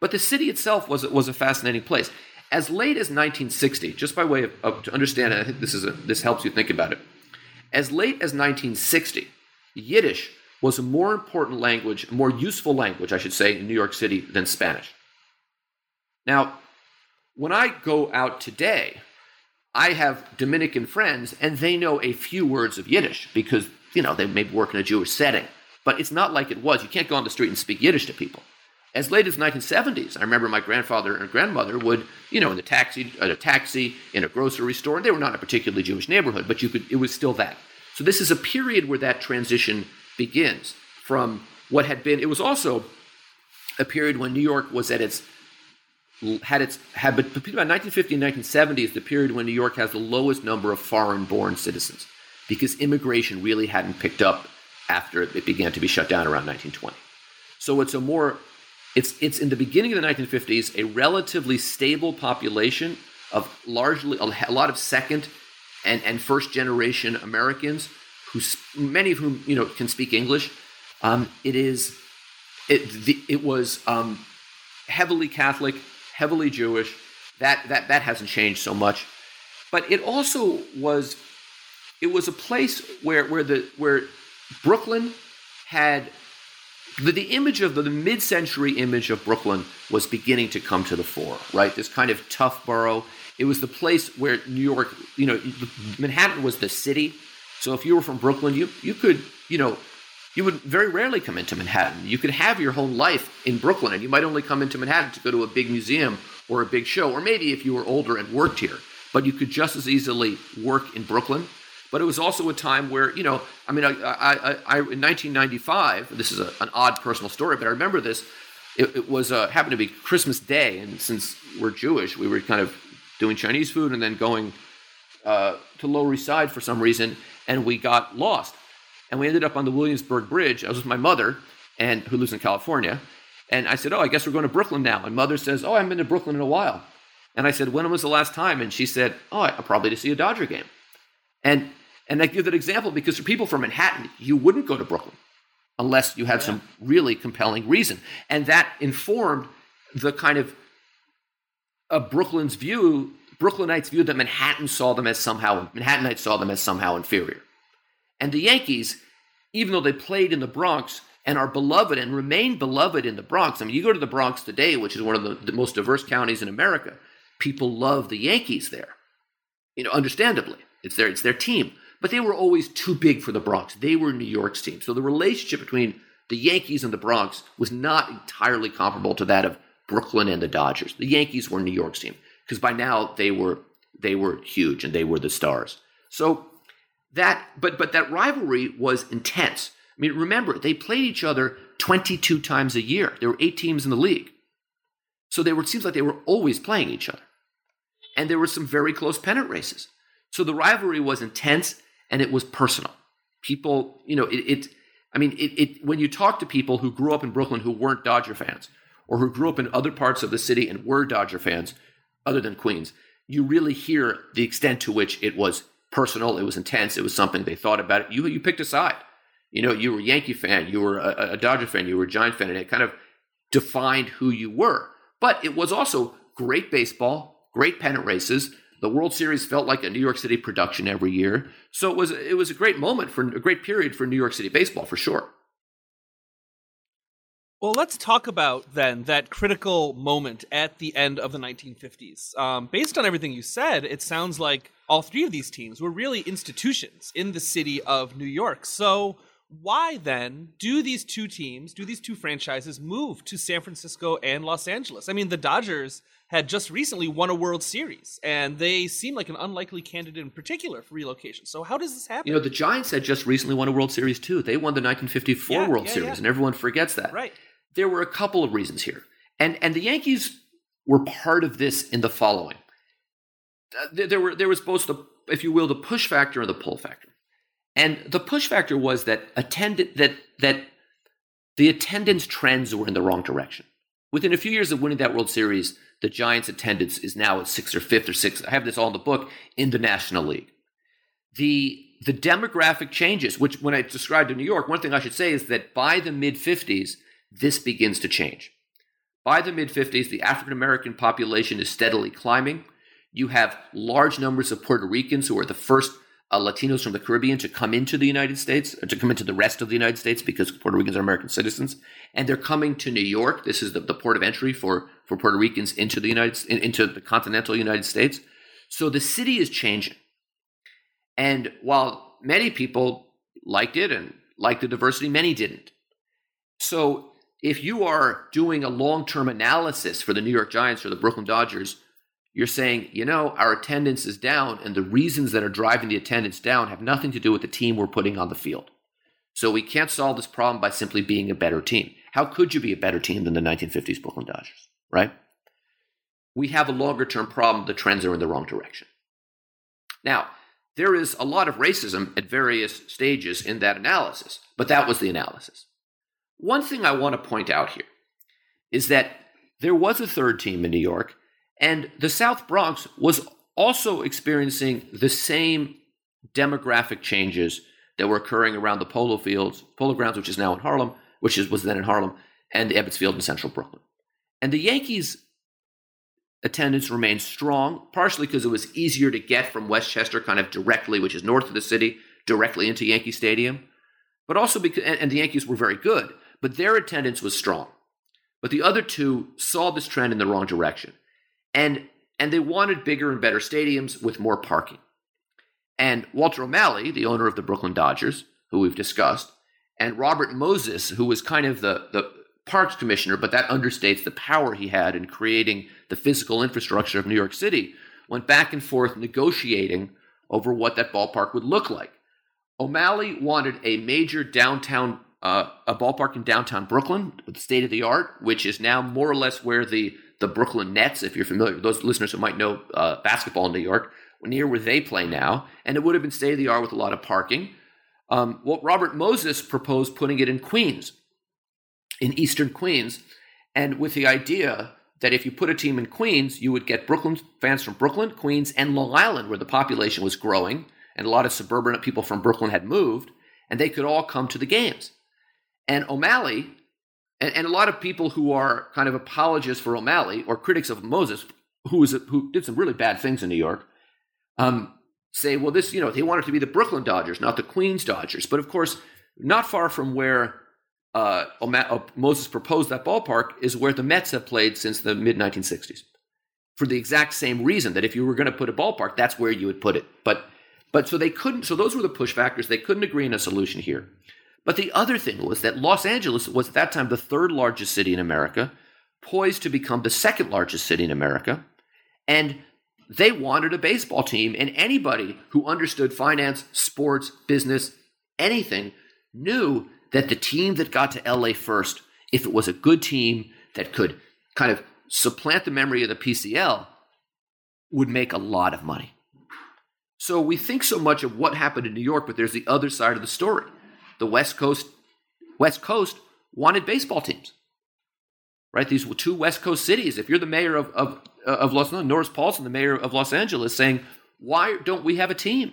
Speaker 2: But the city itself was, was a fascinating place. As late as 1960, just by way of, of to understand it, I think this, is a, this helps you think about it. As late as 1960, Yiddish was a more important language, more useful language, I should say, in New York City than Spanish. Now, when I go out today, I have Dominican friends and they know a few words of Yiddish because, you know, they may work in a Jewish setting. But it's not like it was. You can't go on the street and speak Yiddish to people. As late as the 1970s, I remember my grandfather and grandmother would, you know, in the taxi, at a taxi, in a grocery store. They were not a particularly Jewish neighborhood, but you could. It was still that. So this is a period where that transition begins from what had been. It was also a period when New York was at its had its had but between about 1950 and 1970 is the period when New York has the lowest number of foreign-born citizens because immigration really hadn't picked up after it began to be shut down around 1920. So it's a more it's it's in the beginning of the 1950s a relatively stable population of largely a lot of second and, and first generation Americans who many of whom you know can speak English. Um, it is it the, it was um, heavily Catholic, heavily Jewish. That that that hasn't changed so much, but it also was it was a place where where the where Brooklyn had the, the image of the, the mid-century image of Brooklyn was beginning to come to the fore, right? This kind of tough borough. It was the place where New York, you know, Manhattan was the city. So if you were from Brooklyn, you you could, you know, you would very rarely come into Manhattan. You could have your whole life in Brooklyn, and you might only come into Manhattan to go to a big museum or a big show, or maybe if you were older and worked here. But you could just as easily work in Brooklyn. But it was also a time where, you know, I mean, I, I, I, in 1995, this is a, an odd personal story, but I remember this. It, it was uh, happened to be Christmas Day, and since we're Jewish, we were kind of doing Chinese food and then going uh, to Lower East Side for some reason, and we got lost and we ended up on the Williamsburg Bridge. I was with my mother, and who lives in California, and I said, "Oh, I guess we're going to Brooklyn now." And mother says, "Oh, I haven't been to Brooklyn in a while." And I said, "When was the last time?" And she said, "Oh, I, probably to see a Dodger game." And and I give that example because for people from Manhattan, you wouldn't go to Brooklyn unless you had yeah. some really compelling reason, and that informed the kind of a Brooklyn's view, Brooklynites view that Manhattan saw them as somehow Manhattanites saw them as somehow inferior. And the Yankees, even though they played in the Bronx and are beloved and remain beloved in the Bronx, I mean, you go to the Bronx today, which is one of the, the most diverse counties in America, people love the Yankees there. You know, understandably, it's their it's their team. But they were always too big for the Bronx. They were New York's team. So the relationship between the Yankees and the Bronx was not entirely comparable to that of Brooklyn and the Dodgers. The Yankees were New York's team because by now they were they were huge and they were the stars. So that but but that rivalry was intense. I mean, remember they played each other 22 times a year. There were eight teams in the league, so they were. It seems like they were always playing each other, and there were some very close pennant races. So the rivalry was intense and it was personal. People, you know, it. it I mean, it, it when you talk to people who grew up in Brooklyn who weren't Dodger fans, or who grew up in other parts of the city and were Dodger fans, other than Queens, you really hear the extent to which it was personal. It was intense. It was something they thought about. It. You you picked a side. You know, you were a Yankee fan. You were a, a Dodger fan. You were a Giant fan, and it kind of defined who you were. But it was also great baseball, great pennant races. The World Series felt like a New York City production every year. So it was it was a great moment for a great period for New York City baseball for sure.
Speaker 1: Well, let's talk about then that critical moment at the end of the 1950s. Um, based on everything you said, it sounds like all three of these teams were really institutions in the city of New York. So, why then do these two teams, do these two franchises move to San Francisco and Los Angeles? I mean, the Dodgers had just recently won a World Series, and they seem like an unlikely candidate in particular for relocation. So, how does this happen?
Speaker 2: You know, the Giants had just recently won a World Series too. They won the 1954
Speaker 1: Yeah,
Speaker 2: World
Speaker 1: yeah,
Speaker 2: Series,
Speaker 1: yeah.
Speaker 2: and everyone forgets that.
Speaker 1: right.
Speaker 2: There were a couple of reasons here, and and the Yankees were part of this in the following. Uh, There, there were there was both the, if you will, the push factor and the pull factor, and the push factor was that attended that that the attendance trends were in the wrong direction. Within a few years of winning that World Series, the Giants' attendance is now at sixth or fifth or sixth. I have this all in the book in the National League. The the demographic changes, which when I described in New York, one thing I should say is that by the mid 50s, this begins to change. By the mid 50s, the African American population is steadily climbing. You have large numbers of Puerto Ricans who are the first uh, Latinos from the Caribbean to come into the United States, or to come into the rest of the United States because Puerto Ricans are American citizens. And they're coming to New York. This is the, the port of entry for, for Puerto Ricans into the United in- into the continental United States. So the city is changing. And while many people liked it and liked the diversity, many didn't. So if you are doing a long term analysis for the New York Giants or the Brooklyn Dodgers, you're saying, you know, our attendance is down, and the reasons that are driving the attendance down have nothing to do with the team we're putting on the field. So we can't solve this problem by simply being a better team. How could you be a better team than the 1950s Brooklyn Dodgers, right? We have a longer term problem. The trends are in the wrong direction. Now, there is a lot of racism at various stages in that analysis, but that was the analysis. One thing I want to point out here is that there was a third team in New York, and the South Bronx was also experiencing the same demographic changes that were occurring around the polo fields, polo grounds, which is now in Harlem, which is, was then in Harlem, and the Ebbets Field in central Brooklyn. And the Yankees' attendance remained strong, partially because it was easier to get from Westchester kind of directly, which is north of the city, directly into Yankee Stadium. But also because, and, and the Yankees were very good, but their attendance was strong. But the other two saw this trend in the wrong direction. And, and they wanted bigger and better stadiums with more parking. And Walter O'Malley, the owner of the Brooklyn Dodgers, who we've discussed, and Robert Moses, who was kind of the, the parks commissioner, but that understates the power he had in creating the physical infrastructure of New York City, went back and forth negotiating over what that ballpark would look like. O'Malley wanted a major downtown, uh, a ballpark in downtown Brooklyn, with state of the art, which is now more or less where the the Brooklyn Nets, if you're familiar, those listeners who might know uh, basketball in New York, near where they play now, and it would have been state of the art with a lot of parking. Um, well, Robert Moses proposed putting it in Queens, in eastern Queens, and with the idea that if you put a team in Queens, you would get Brooklyn fans from Brooklyn, Queens, and Long Island, where the population was growing, and a lot of suburban people from Brooklyn had moved, and they could all come to the games. And O'Malley, and, and a lot of people who are kind of apologists for O'Malley or critics of Moses, who was a, who did some really bad things in New York, um, say, well, this you know they want it to be the Brooklyn Dodgers, not the Queens Dodgers. But of course, not far from where uh, O'Ma- uh, Moses proposed that ballpark is where the Mets have played since the mid 1960s, for the exact same reason that if you were going to put a ballpark, that's where you would put it. But but so they couldn't. So those were the push factors. They couldn't agree on a solution here. But the other thing was that Los Angeles was at that time the third largest city in America, poised to become the second largest city in America, and they wanted a baseball team. And anybody who understood finance, sports, business, anything, knew that the team that got to LA first, if it was a good team that could kind of supplant the memory of the PCL, would make a lot of money. So we think so much of what happened in New York, but there's the other side of the story. The West Coast, West Coast wanted baseball teams, right? These two West Coast cities. If you're the mayor of of, of Los Angeles, Norris Poulson, the mayor of Los Angeles, saying, "Why don't we have a team?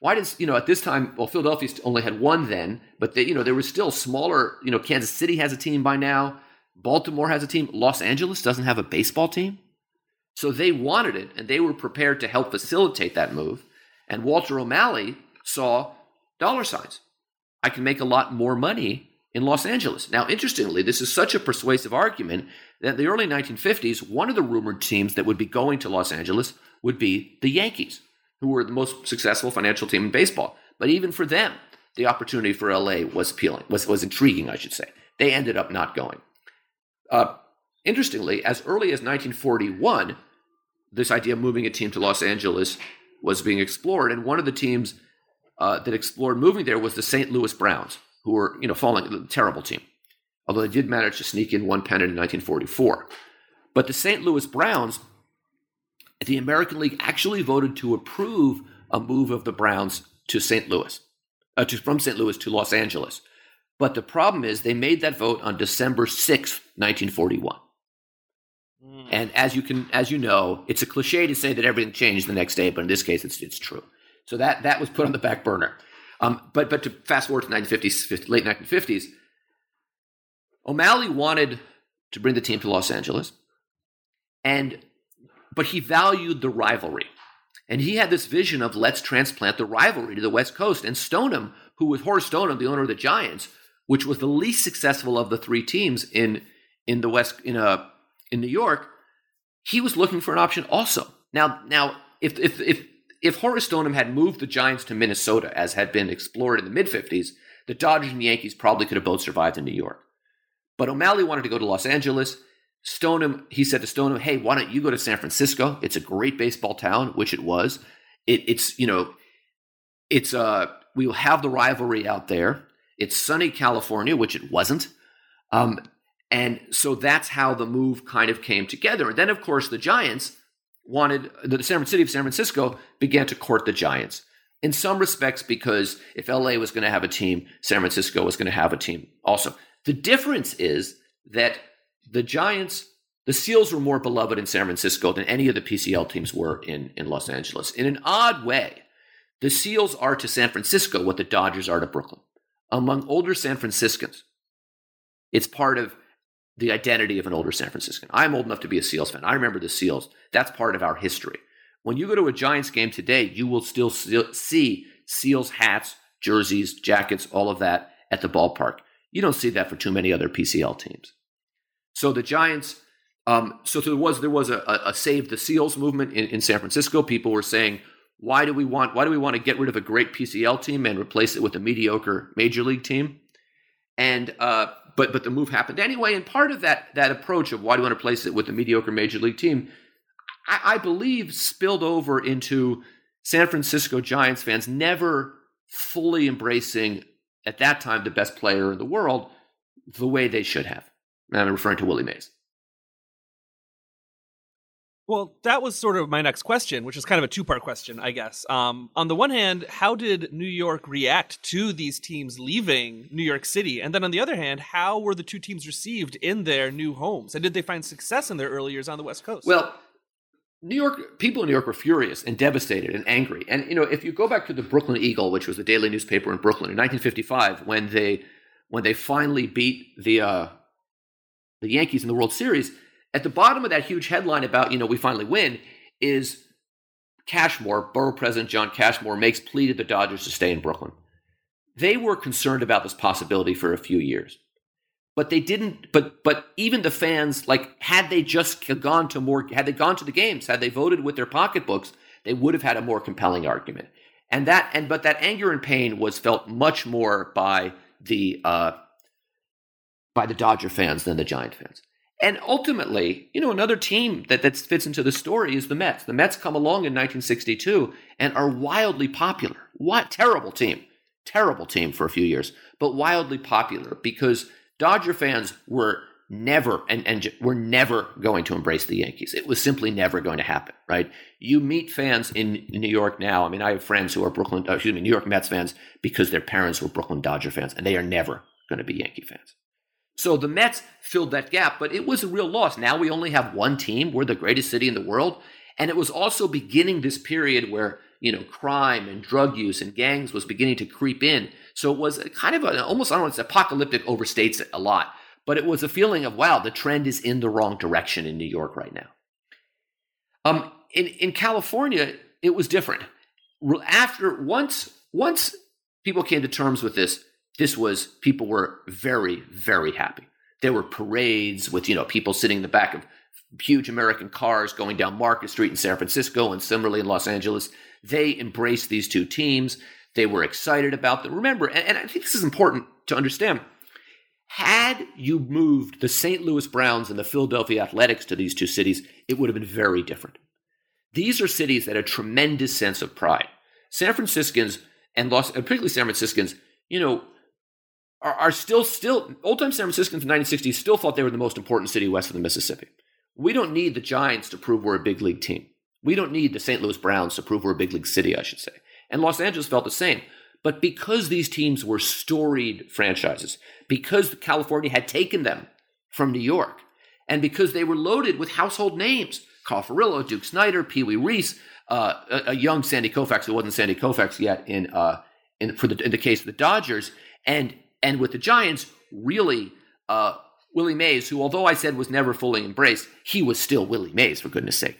Speaker 2: Why does you know at this time? Well, Philadelphia only had one then, but they, you know there was still smaller. You know, Kansas City has a team by now. Baltimore has a team. Los Angeles doesn't have a baseball team." So they wanted it, and they were prepared to help facilitate that move. And Walter O'Malley saw dollar signs. I can make a lot more money in Los Angeles. Now, interestingly, this is such a persuasive argument that in the early 1950s, one of the rumored teams that would be going to Los Angeles would be the Yankees, who were the most successful financial team in baseball. But even for them, the opportunity for LA was appealing, was, was intriguing, I should say. They ended up not going. Uh, interestingly, as early as 1941, this idea of moving a team to Los Angeles was being explored, and one of the teams uh, that explored moving there was the St. Louis Browns, who were you know falling a terrible team, although they did manage to sneak in one pennant in 1944. But the St. Louis Browns, the American League actually voted to approve a move of the Browns to St. Louis, uh, to, from St. Louis to Los Angeles. But the problem is they made that vote on December 6, 1941. Mm. And as you can, as you know, it's a cliche to say that everything changed the next day, but in this case, it's it's true. So that that was put on the back burner. Um, but but to fast forward to 1950s, late 1950s, O'Malley wanted to bring the team to Los Angeles, and but he valued the rivalry, and he had this vision of let's transplant the rivalry to the West Coast. And Stoneham, who was Horace Stoneham, the owner of the Giants, which was the least successful of the three teams in in the West in a uh, in New York, he was looking for an option also. Now now if if if if Horace Stoneham had moved the Giants to Minnesota, as had been explored in the mid 50s, the Dodgers and Yankees probably could have both survived in New York. But O'Malley wanted to go to Los Angeles. Stoneham, he said to Stoneham, hey, why don't you go to San Francisco? It's a great baseball town, which it was. It, it's, you know, it's, uh, we will have the rivalry out there. It's sunny California, which it wasn't. Um, and so that's how the move kind of came together. And then, of course, the Giants wanted the San City of San Francisco began to court the Giants in some respects because if LA was going to have a team, San Francisco was going to have a team also. The difference is that the Giants, the Seals were more beloved in San Francisco than any of the PCL teams were in, in Los Angeles. In an odd way, the Seals are to San Francisco what the Dodgers are to Brooklyn. Among older San Franciscans, it's part of the identity of an older San Franciscan. I'm old enough to be a Seals fan. I remember the Seals. That's part of our history. When you go to a Giants game today, you will still see Seals hats, jerseys, jackets, all of that at the ballpark. You don't see that for too many other PCL teams. So the Giants, um, so there was there was a, a, save the Seals movement in, in San Francisco. People were saying, why do we want why do we want to get rid of a great PCL team and replace it with a mediocre major league team? And uh, but but the move happened anyway. And part of that that approach of why do you want to place it with a mediocre major league team, I, I believe spilled over into San Francisco Giants fans never fully embracing at that time the best player in the world the way they should have. And I'm referring to Willie Mays.
Speaker 1: Well, that was sort of my next question, which is kind of a two part question, I guess. Um, on the one hand, how did New York react to these teams leaving New York City? And then on the other hand, how were the two teams received in their new homes? And did they find success in their early years on the West Coast?
Speaker 2: Well, New York people in New York were furious and devastated and angry. And you know, if you go back to the Brooklyn Eagle, which was the daily newspaper in Brooklyn in 1955, when they when they finally beat the uh, the Yankees in the World Series, at the bottom of that huge headline about, you know, we finally win is Cashmore, borough president John Cashmore, makes plea to the Dodgers to stay in Brooklyn. They were concerned about this possibility for a few years. But they didn't but but even the fans, like had they just gone to more had they gone to the games, had they voted with their pocketbooks, they would have had a more compelling argument. And that and but that anger and pain was felt much more by the uh, by the Dodger fans than the Giant fans. And ultimately, you know, another team that, that fits into the story is the Mets. The Mets come along in 1962 and are wildly popular. What terrible team. Terrible team for a few years, but wildly popular because Dodger fans were never and, and were never going to embrace the Yankees. It was simply never going to happen, right? You meet fans in New York now. I mean, I have friends who are Brooklyn, uh, excuse me, New York Mets fans because their parents were Brooklyn Dodger fans, and they are never going to be Yankee fans. So the Mets filled that gap, but it was a real loss. Now we only have one team. We're the greatest city in the world. And it was also beginning this period where, you know, crime and drug use and gangs was beginning to creep in. So it was kind of a, almost, I don't know, it's apocalyptic overstates it a lot, but it was a feeling of, wow, the trend is in the wrong direction in New York right now. Um, in, in California, it was different. After, once, once people came to terms with this, this was people were very very happy there were parades with you know people sitting in the back of huge american cars going down market street in san francisco and similarly in los angeles they embraced these two teams they were excited about them remember and, and i think this is important to understand Had you moved the St. Louis Browns and the Philadelphia Athletics to these two cities, it would have been very different. These are cities that had a tremendous sense of pride. San Franciscans and Los, particularly San Franciscans, you know, are, are still still old time San Franciscans in the 1960s still thought they were the most important city west of the Mississippi. We don't need the Giants to prove we're a big league team. We don't need the St. Louis Browns to prove we're a big league city, I should say. And Los Angeles felt the same. But because these teams were storied franchises, because California had taken them from New York, and because they were loaded with household names, Carl Furillo, Duke Snider, Pee Wee Reese, uh, a, a, young Sandy Koufax who wasn't Sandy Koufax yet in, uh, in, for the, in the case of the Dodgers, and, and with the Giants, really uh, Willie Mays, who although I said was never fully embraced, he was still Willie Mays, for goodness sake.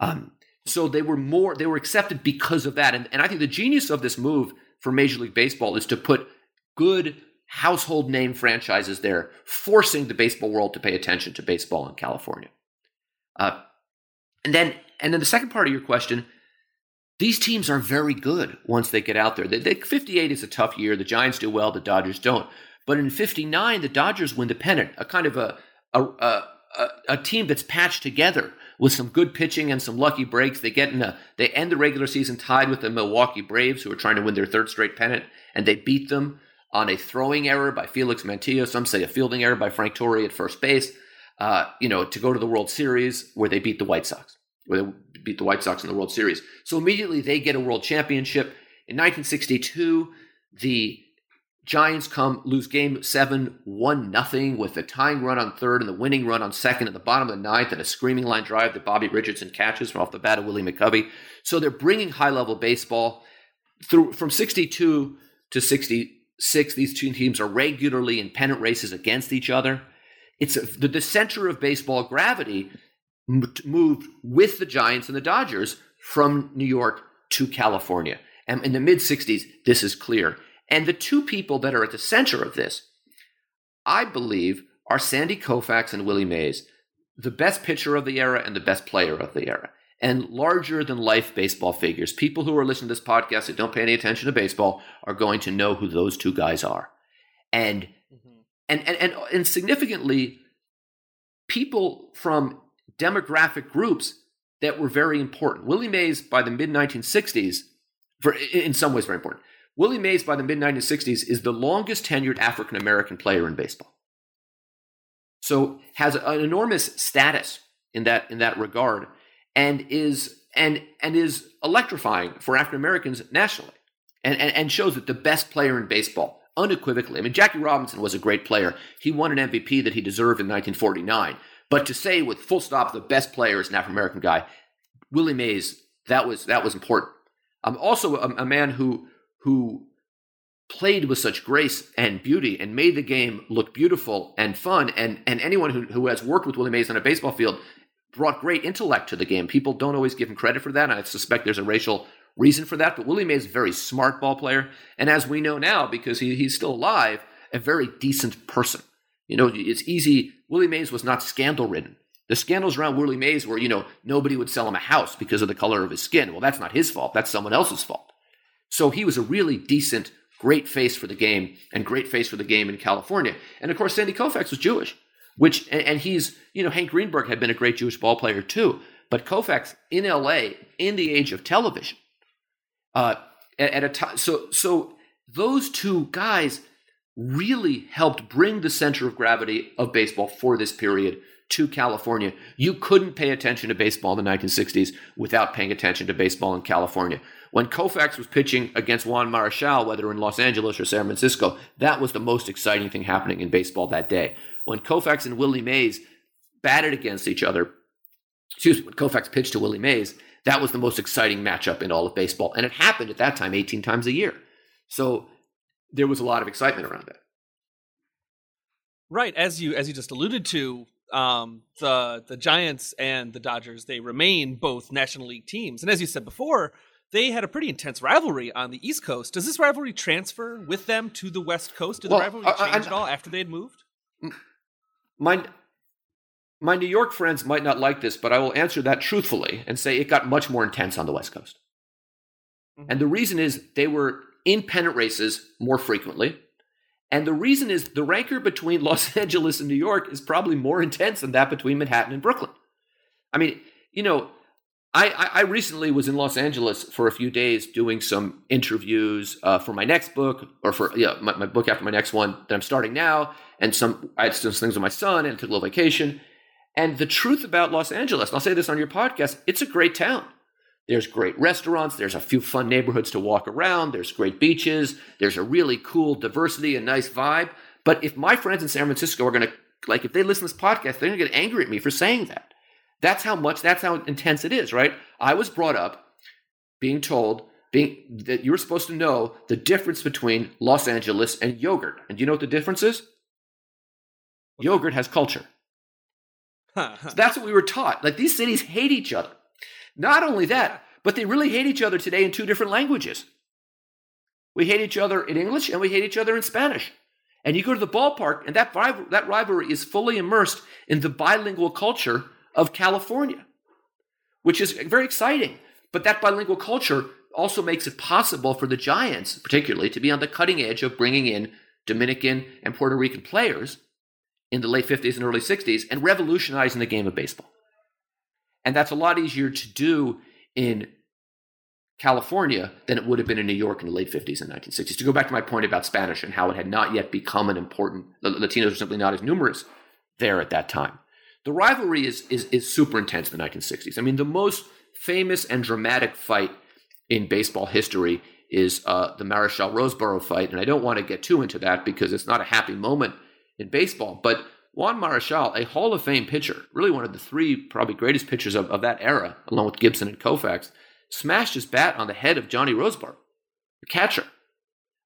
Speaker 2: Um, so they were more, they were accepted because of that. And, and I think the genius of this move for Major League Baseball is to put good household name franchises there, forcing the baseball world to pay attention to baseball in California. Uh, and then, and then the second part of your question, these teams are very good once they get out there. The, the 58 is a tough year. The Giants do well, the Dodgers don't. But in 59, the Dodgers win the pennant, a kind of a, a, a, a team that's patched together with some good pitching and some lucky breaks. They get in a, they end the regular season tied with the Milwaukee Braves, who are trying to win their third straight pennant, and they beat them on a throwing error by Felix Mantilla. Some say a fielding error by Frank Torre at first base. Uh, you know, to go to the World Series where they beat the White Sox, where they beat the White Sox in the World Series. So immediately they get a World Championship. In 1962, the Giants come lose game seven, one nothing with a tying run on third and the winning run on second at the bottom of the ninth and a screaming line drive that Bobby Richardson catches from off the bat of Willie McCovey. So they're bringing high level baseball through from 62 to 66. These two teams are regularly in pennant races against each other. It's a, the, the center of baseball gravity moved with the Giants and the Dodgers from New York to California. And in the mid 60s, this is clear. And the two people that are at the center of this, I believe, are Sandy Koufax and Willie Mays, the best pitcher of the era and the best player of the era, and larger than life baseball figures. People who are listening to this podcast that don't pay any attention to baseball are going to know who those two guys are. And mm-hmm. and, and and and significantly, people from demographic groups that were very important. Willie Mays by the mid 1960s, for in some ways very important. Willie Mays, by the mid 1960s, is the longest tenured African American player in baseball. So has an enormous status in that in that regard, and is and and is electrifying for African Americans nationally, and, and and shows that the best player in baseball unequivocally. I mean, Jackie Robinson was a great player. He won an MVP that he deserved in 1949. But to say with full stop the best player is an African American guy, Willie Mays, that was that was important. I'm also a, a man who who played with such grace and beauty and made the game look beautiful and fun. And, and anyone who, who has worked with Willie Mays on a baseball field brought great intellect to the game. People don't always give him credit for that. I suspect there's a racial reason for that. But Willie Mays is a very smart ball player. And as we know now, because he, he's still alive, a very decent person. You know, it's easy. Willie Mays was not scandal ridden. The scandals around Willie Mays were, you know, nobody would sell him a house because of the color of his skin. Well, that's not his fault. That's someone else's fault. So he was a really decent, great face for the game and great face for the game in California. And of course, Sandy Koufax was Jewish, which, and he's, you know, Hank Greenberg had been a great Jewish ball player too. But Koufax in LA in the age of television, uh, at, at a time, so, so those two guys really helped bring the center of gravity of baseball for this period to California. You couldn't pay attention to baseball in the 1960s without paying attention to baseball in California. When Koufax was pitching against Juan Marichal, whether in Los Angeles or San Francisco, that was the most exciting thing happening in baseball that day. When Koufax and Willie Mays batted against each other, excuse me, when Koufax pitched to Willie Mays, that was the most exciting matchup in all of baseball. And it happened at that time 18 times a year. So there was a lot of excitement around that.
Speaker 1: Right, as you as you just alluded to, um, the the Giants and the Dodgers they remain both National League teams, and as you said before, they had a pretty intense rivalry on the East Coast. Does this rivalry transfer with them to the West Coast? Did well, the rivalry change I, I, at all after they had moved?
Speaker 2: My my New York friends might not like this, but I will answer that truthfully and say it got much more intense on the West Coast. Mm-hmm. And the reason is they were in pennant races more frequently, And the reason is the rancor between Los Angeles and New York is probably more intense than that between Manhattan and Brooklyn. I mean, you know, I, I recently was in Los Angeles for a few days doing some interviews uh, for my next book, or for my, my, book after my next one that I'm starting now, and some I had some things with my son and took a little vacation. And the truth about Los Angeles, and I'll say this on your podcast, it's a great town. There's great restaurants. There's a few fun neighborhoods to walk around. There's great beaches. There's a really cool diversity and nice vibe. But if my friends in San Francisco are going to, like, if they listen to this podcast, they're going to get angry at me for saying that. That's how much, that's how intense it is, right? I was brought up being told being that you were supposed to know the difference between Los Angeles and yogurt. And do you know what the difference is? Yogurt has culture. so that's what we were taught. Like these cities hate each other. Not only that, but they really hate each other today in two different languages. We hate each other in English and we hate each other in Spanish. And you go to the ballpark, and that, that rivalry is fully immersed in the bilingual culture of California, which is very exciting. But that bilingual culture also makes it possible for the Giants, particularly, to be on the cutting edge of bringing in Dominican and Puerto Rican players in the late 50s and early 60s and revolutionizing the game of baseball. And that's a lot easier to do in California than it would have been in New York in the late 50s and 1960s. To go back to my point about Spanish and how it had not yet become an important, Latinos were simply not as numerous there at that time. The rivalry is, is, is super intense in the 1960s. I mean, the most famous and dramatic fight in baseball history is uh, the Marichal Roseboro fight. And I don't want to get too into that because it's not a happy moment in baseball. But Juan Marichal, a Hall of Fame pitcher, really one of the three probably greatest pitchers of, of that era, along with Gibson and Koufax, smashed his bat on the head of Johnny Roseboro, the catcher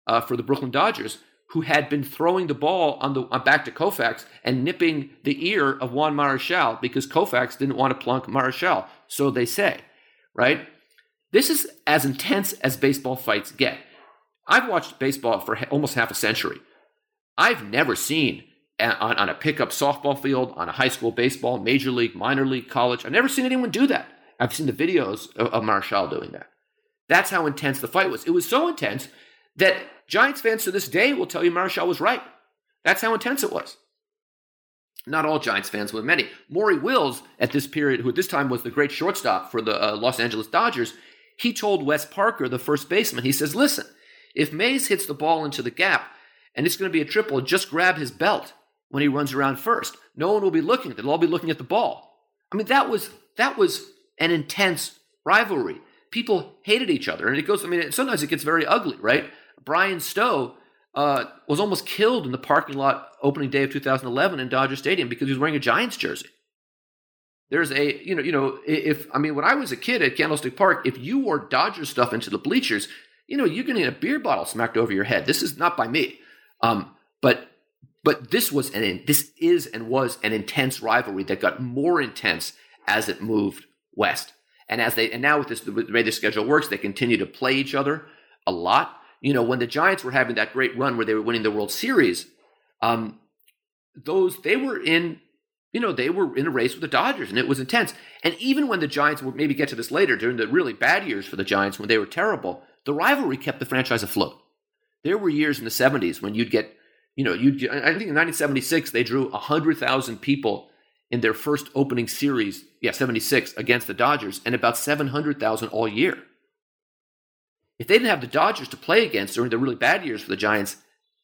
Speaker 2: uh, for the Brooklyn Dodgers, who had been throwing the ball on the on back to Koufax and nipping the ear of Juan Marichal because Koufax didn't want to plunk Marichal, so they say, right? This is as intense as baseball fights get. I've watched baseball for almost half a century. I've never seen on, on a pickup softball field, on a high school baseball, major league, minor league, college. I've never seen anyone do that. I've seen the videos of, of Marichal doing that. That's how intense the fight was. It was so intense that Giants fans to this day will tell you Marichal was right. That's how intense it was. Not all Giants fans, but many. Maury Wills, at this period, who at this time was the great shortstop for the uh, Los Angeles Dodgers, he told Wes Parker, the first baseman, he says, Listen, if Mays hits the ball into the gap and it's going to be a triple, just grab his belt when he runs around first. No one will be looking. They'll all be looking at the ball. I mean, that was that was an intense rivalry. People hated each other, and it goes. I mean, sometimes it gets very ugly, right? Bryan Stow uh, was almost killed in the parking lot opening day of 2011 in Dodger Stadium because he was wearing a Giants jersey. There's a you know you know if I mean when I was a kid at Candlestick Park, if you wore Dodger stuff into the bleachers, you know you're going to get a beer bottle smacked over your head. This is not by me, um, but but this was an this is and was an intense rivalry that got more intense as it moved west. And as they and now with this the way the schedule works, they continue to play each other a lot. You know, when the Giants were having that great run where they were winning the World Series, um, those they were in, you know, they were in a race with the Dodgers, and it was intense. And even when the Giants would maybe get to this later during the really bad years for the Giants when they were terrible, the rivalry kept the franchise afloat. There were years in the '70s when you'd get you know, you I think in 1976 they drew 100,000 people in their first opening series, yeah, 76 against the Dodgers, and about 700,000 all year. If they didn't have the Dodgers to play against during the really bad years for the Giants,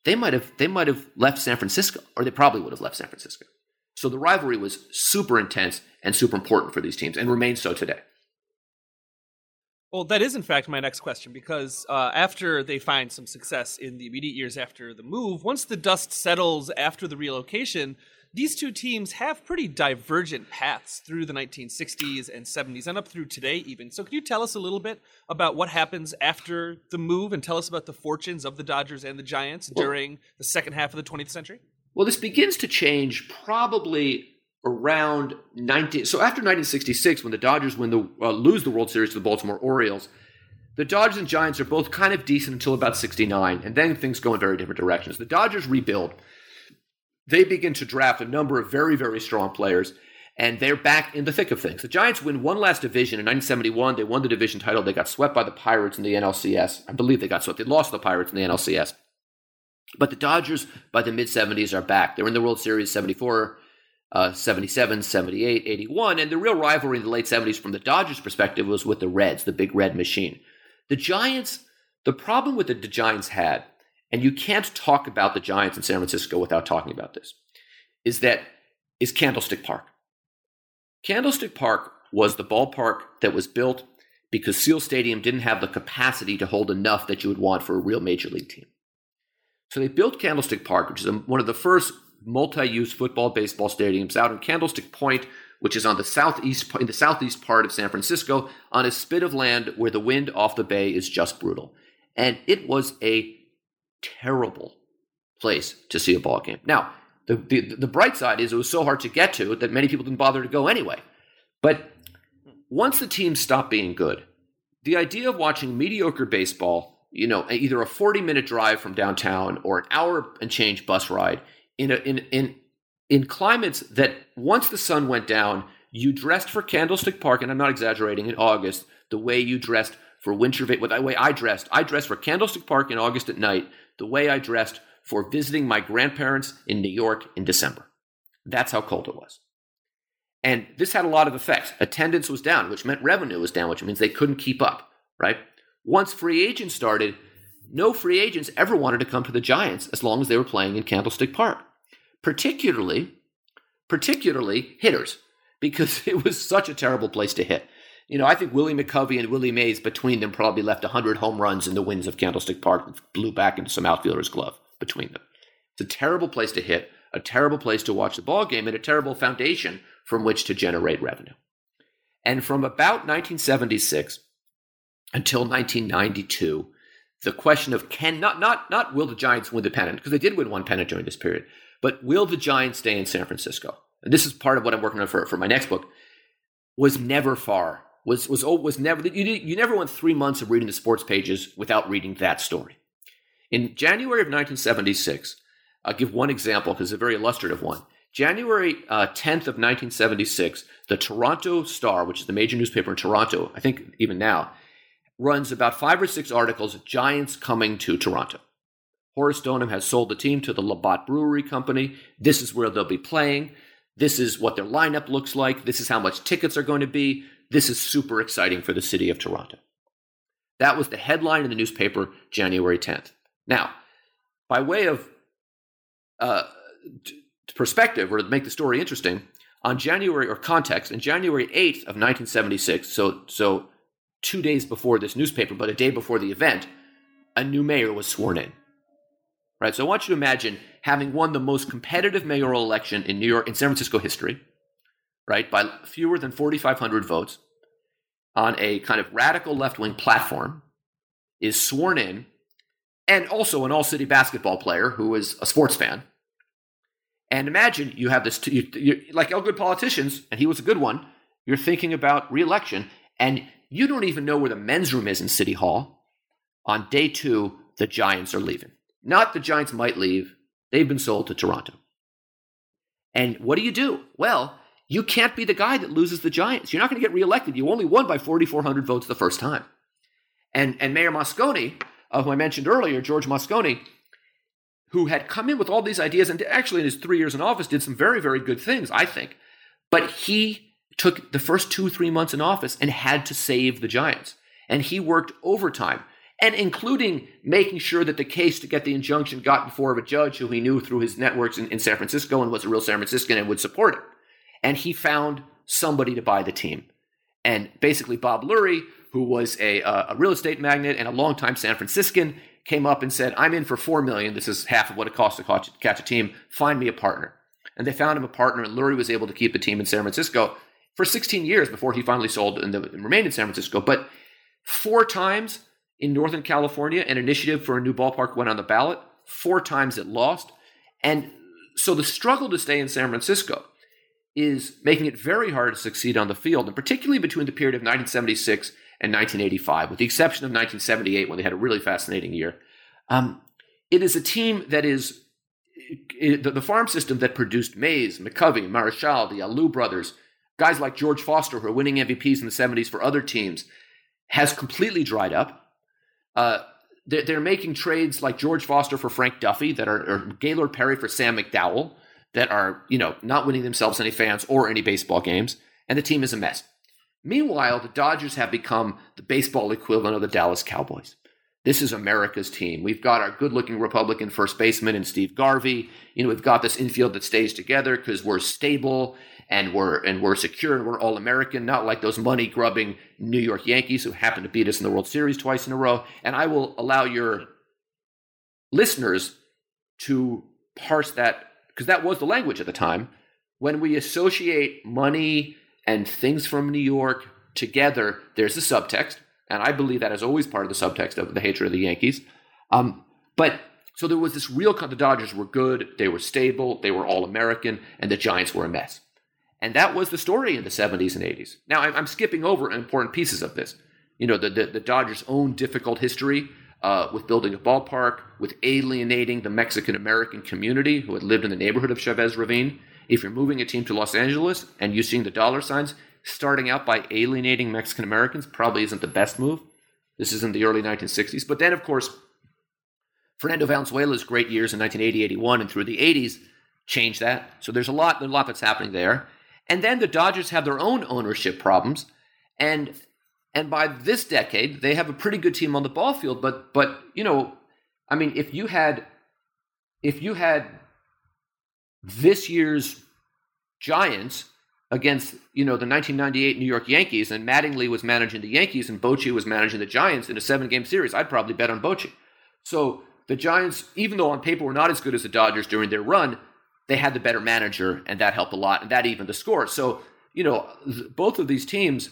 Speaker 2: they might have they might have left San Francisco, or they probably would have left San Francisco. So the rivalry was super intense and super important for these teams, and remains so today.
Speaker 1: Well, that is in fact my next question because uh, after they find some success in the immediate years after the move, once the dust settles after the relocation, these two teams have pretty divergent paths through the 1960s and 70s and up through today, even. So, could you tell us a little bit about what happens after the move and tell us about the fortunes of the Dodgers and the Giants well, during the second half of the 20th century?
Speaker 2: Well, this begins to change probably around 19 so after 1966 when the Dodgers win the uh, lose the World Series to the Baltimore Orioles the Dodgers and Giants are both kind of decent until about 69 and then things go in very different directions. The Dodgers rebuild. They begin to draft a number of very very strong players and they're back in the thick of things. The Giants win one last division in 1971 they won the division title. They got swept by the Pirates in the NLCS I believe they got swept. They lost the Pirates in the NLCS But the Dodgers by the mid 70s are back. They're in the World Series 74, uh, 77, 78, 81. And the real rivalry in the late 70s from the Dodgers' perspective was with the Reds, the big red machine. The Giants, the problem with the, the Giants had, and you can't talk about the Giants in San Francisco without talking about this, is that is Candlestick Park. Candlestick Park was the ballpark that was built because Seal Stadium didn't have the capacity to hold enough that you would want for a real major league team. So they built Candlestick Park, which is one of the first multi-use football baseball stadiums out in Candlestick Point, which is on the southeast in the southeast part of San Francisco, on a spit of land where the wind off the bay is just brutal. And it was a terrible place to see a ball game. Now, the, the, the bright side is it was so hard to get to that many people didn't bother to go anyway. But once the team stopped being good, the idea of watching mediocre baseball, you know, either a 40 minute drive from downtown or an hour and change bus ride in, a, in, in, in climates that once the sun went down, you dressed for Candlestick Park, and I'm not exaggerating, in August, the way you dressed for winter, the way I dressed. I dressed for Candlestick Park in August at night, the way I dressed for visiting my grandparents in New York in December. That's how cold it was. And this had a lot of effects. Attendance was down, which meant revenue was down, which means they couldn't keep up, right? Once free agents started, no free agents ever wanted to come to the Giants as long as they were playing in Candlestick Park. Particularly, particularly hitters, because it was such a terrible place to hit. You know, I think Willie McCovey and Willie Mays between them probably left 100 home runs in the winds of Candlestick Park that blew back into some outfielder's glove between them. It's a terrible place to hit, a terrible place to watch the ball game, and a terrible foundation from which to generate revenue. And from about 1976 until 1992, the question of can not not not will the Giants win the pennant because they did win one pennant during this period, but will the Giants stay in San Francisco? And this is part of what I'm working on for, for my next book. Was never far. Was was was never you you never went three months of reading the sports pages without reading that story. In January of 1976, I'll give one example because it's a very illustrative one. January uh, 10th of 1976, the Toronto Star, which is the major newspaper in Toronto, I think even now, runs about five or six articles Giants coming to Toronto. Horace Stoneham has sold the team to the Labatt Brewery Company. This is where they'll be playing. This is what their lineup looks like. This is how much tickets are going to be. This is super exciting for the city of Toronto. That was the headline in the newspaper January 10th. Now, by way of uh, perspective or to make the story interesting, on January or context, in January 8th of 1976, so so two days before this newspaper, but a day before the event, a new mayor was sworn in. Right? So I want you to imagine having won the most competitive mayoral election in New York in San Francisco history, right, by fewer than 4,500 votes, on a kind of radical left-wing platform, is sworn in, and also an all-city basketball player who is a sports fan and imagine you have this, you, you, like all good politicians, and he was a good one, you're thinking about reelection, and you don't even know where the men's room is in City Hall. On day two, the Giants are leaving. Not the Giants might leave, they've been sold to Toronto. And what do you do? Well, you can't be the guy that loses the Giants. You're not going to get reelected. You only won by 4,400 votes the first time. And, and Mayor Moscone, uh, who I mentioned earlier, George Moscone, who had come in with all these ideas and actually in his three years in office did some very, very good things, I think. But he took the first two, three months in office and had to save the Giants. And he worked overtime, and including making sure that the case to get the injunction got before a judge who he knew through his networks in, in San Francisco and was a real San Franciscan and would support it. And he found somebody to buy the team. And basically, Bob Lurie, who was a, uh, a real estate magnate and a longtime San Franciscan, came up and said, I'm in for 4 million. This is half of what it costs to catch a team. Find me a partner. And they found him a partner, and Lurie was able to keep the team in San Francisco for 16 years before he finally sold and, remained in San Francisco. But four times in Northern California, an initiative for a new ballpark went on the ballot. Four times it lost. And so the struggle to stay in San Francisco is making it very hard to succeed on the field, and particularly between the period of 1976 and 1985, with the exception of 1978 when they had a really fascinating year. Um, it is a team that is it, the, farm system that produced Mays, McCovey, Marichal, the Alou brothers, guys like George Foster, who are winning MVPs in the 70s for other teams, has completely dried up. Uh, they're, they're making trades like George Foster for Frank Duffy that are, or Gaylord Perry for Sam McDowell that are, you know, not winning themselves any fans or any baseball games, and the team is a mess. Meanwhile, the Dodgers have become the baseball equivalent of the Dallas Cowboys. This is America's team. We've got our good looking Republican first baseman in Steve Garvey. You know, we've got this infield that stays together because we're stable and we're and we're secure and we're all American, not like those money grubbing New York Yankees who happen to beat us in the World Series twice in a row. And I will allow your listeners to parse that because that was the language at the time. When we associate money and things from New York together, there's a subtext, and I believe that is always part of the subtext of the hatred of the Yankees. Um, but so there was this real. The Dodgers were good, they were stable, they were all American, and the Giants were a mess. And that was the story in the 70s and 80s. Now, I'm skipping over important pieces of this. You know, the, the, the Dodgers' own difficult history uh, with building a ballpark, with alienating the Mexican American community who had lived in the neighborhood of Chavez Ravine. If you're moving a team to Los Angeles and you're seeing the dollar signs, starting out by alienating Mexican Americans probably isn't the best move. This is in the early 1960s. But then, of course, Fernando Valenzuela's great years in 1980, 81, and through the 80s changed that. So there's a lot, there's a lot that's happening there. And then the Dodgers have their own ownership problems, and and by this decade they have a pretty good team on the ball field. But but you know, I mean, if you had if you had this year's Giants against you know the 1998 New York Yankees, and Mattingly was managing the Yankees, and Bochy was managing the Giants in a seven-game series, I'd probably bet on Bochy. So the Giants, even though on paper were not as good as the Dodgers during their run, they had the better manager, and that helped a lot, and that even the score. So, you know, both of these teams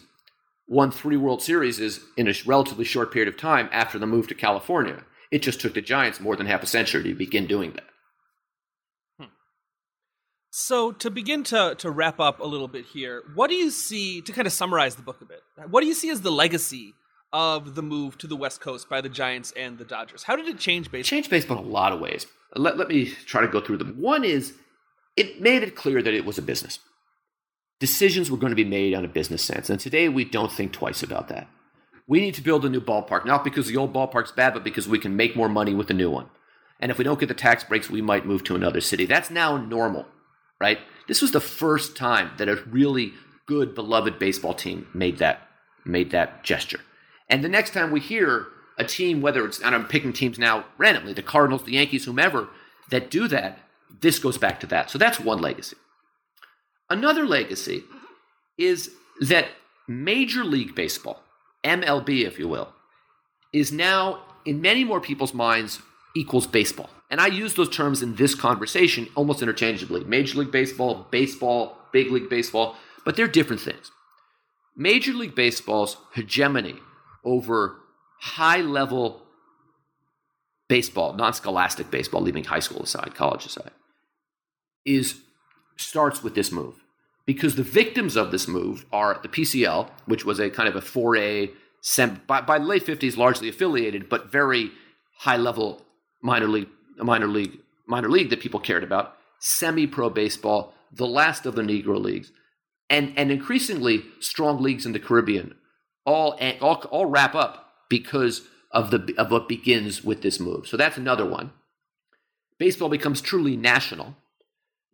Speaker 2: won three World Series in a relatively short period of time after the move to California. It just took the Giants more than half a century to begin doing that.
Speaker 1: Hmm. So, to begin to, to wrap up a little bit here, what do you see, to kind of summarize the book a bit, what do you see as the legacy of the move to the West Coast by the Giants and the Dodgers? How did it change baseball?
Speaker 2: Change baseball in a lot of ways. Let, let me try to go through them. One is it made it clear that it was a business. Decisions were going to be made on a business sense. And today we don't think twice about that. We need to build a new ballpark, not because the old ballpark's bad, but because we can make more money with the new one. And if we don't get the tax breaks, we might move to another city. That's now normal, right? This was the first time that a really good, beloved baseball team made that made that gesture. And the next time we hear a team, whether it's, and I'm picking teams now randomly, the Cardinals, the Yankees, whomever, that do that, this goes back to that. So that's one legacy. Another legacy is that Major League Baseball, MLB, if you will, is now in many more people's minds equals baseball. And I use those terms in this conversation almost interchangeably Major League Baseball, baseball, big league baseball, but they're different things. Major League Baseball's hegemony over high level baseball, non scholastic baseball, leaving high school aside, college aside, is starts with this move. Because the victims of this move are the PCL, which was a kind of a 4A, sem- by, by the late 50s, largely affiliated, but very high level minor league, minor league, minor league that people cared about, semi pro baseball, the last of the Negro leagues, and, and increasingly strong leagues in the Caribbean, all, all, all wrap up because of, the, of what begins with this move. So that's another one. Baseball becomes truly national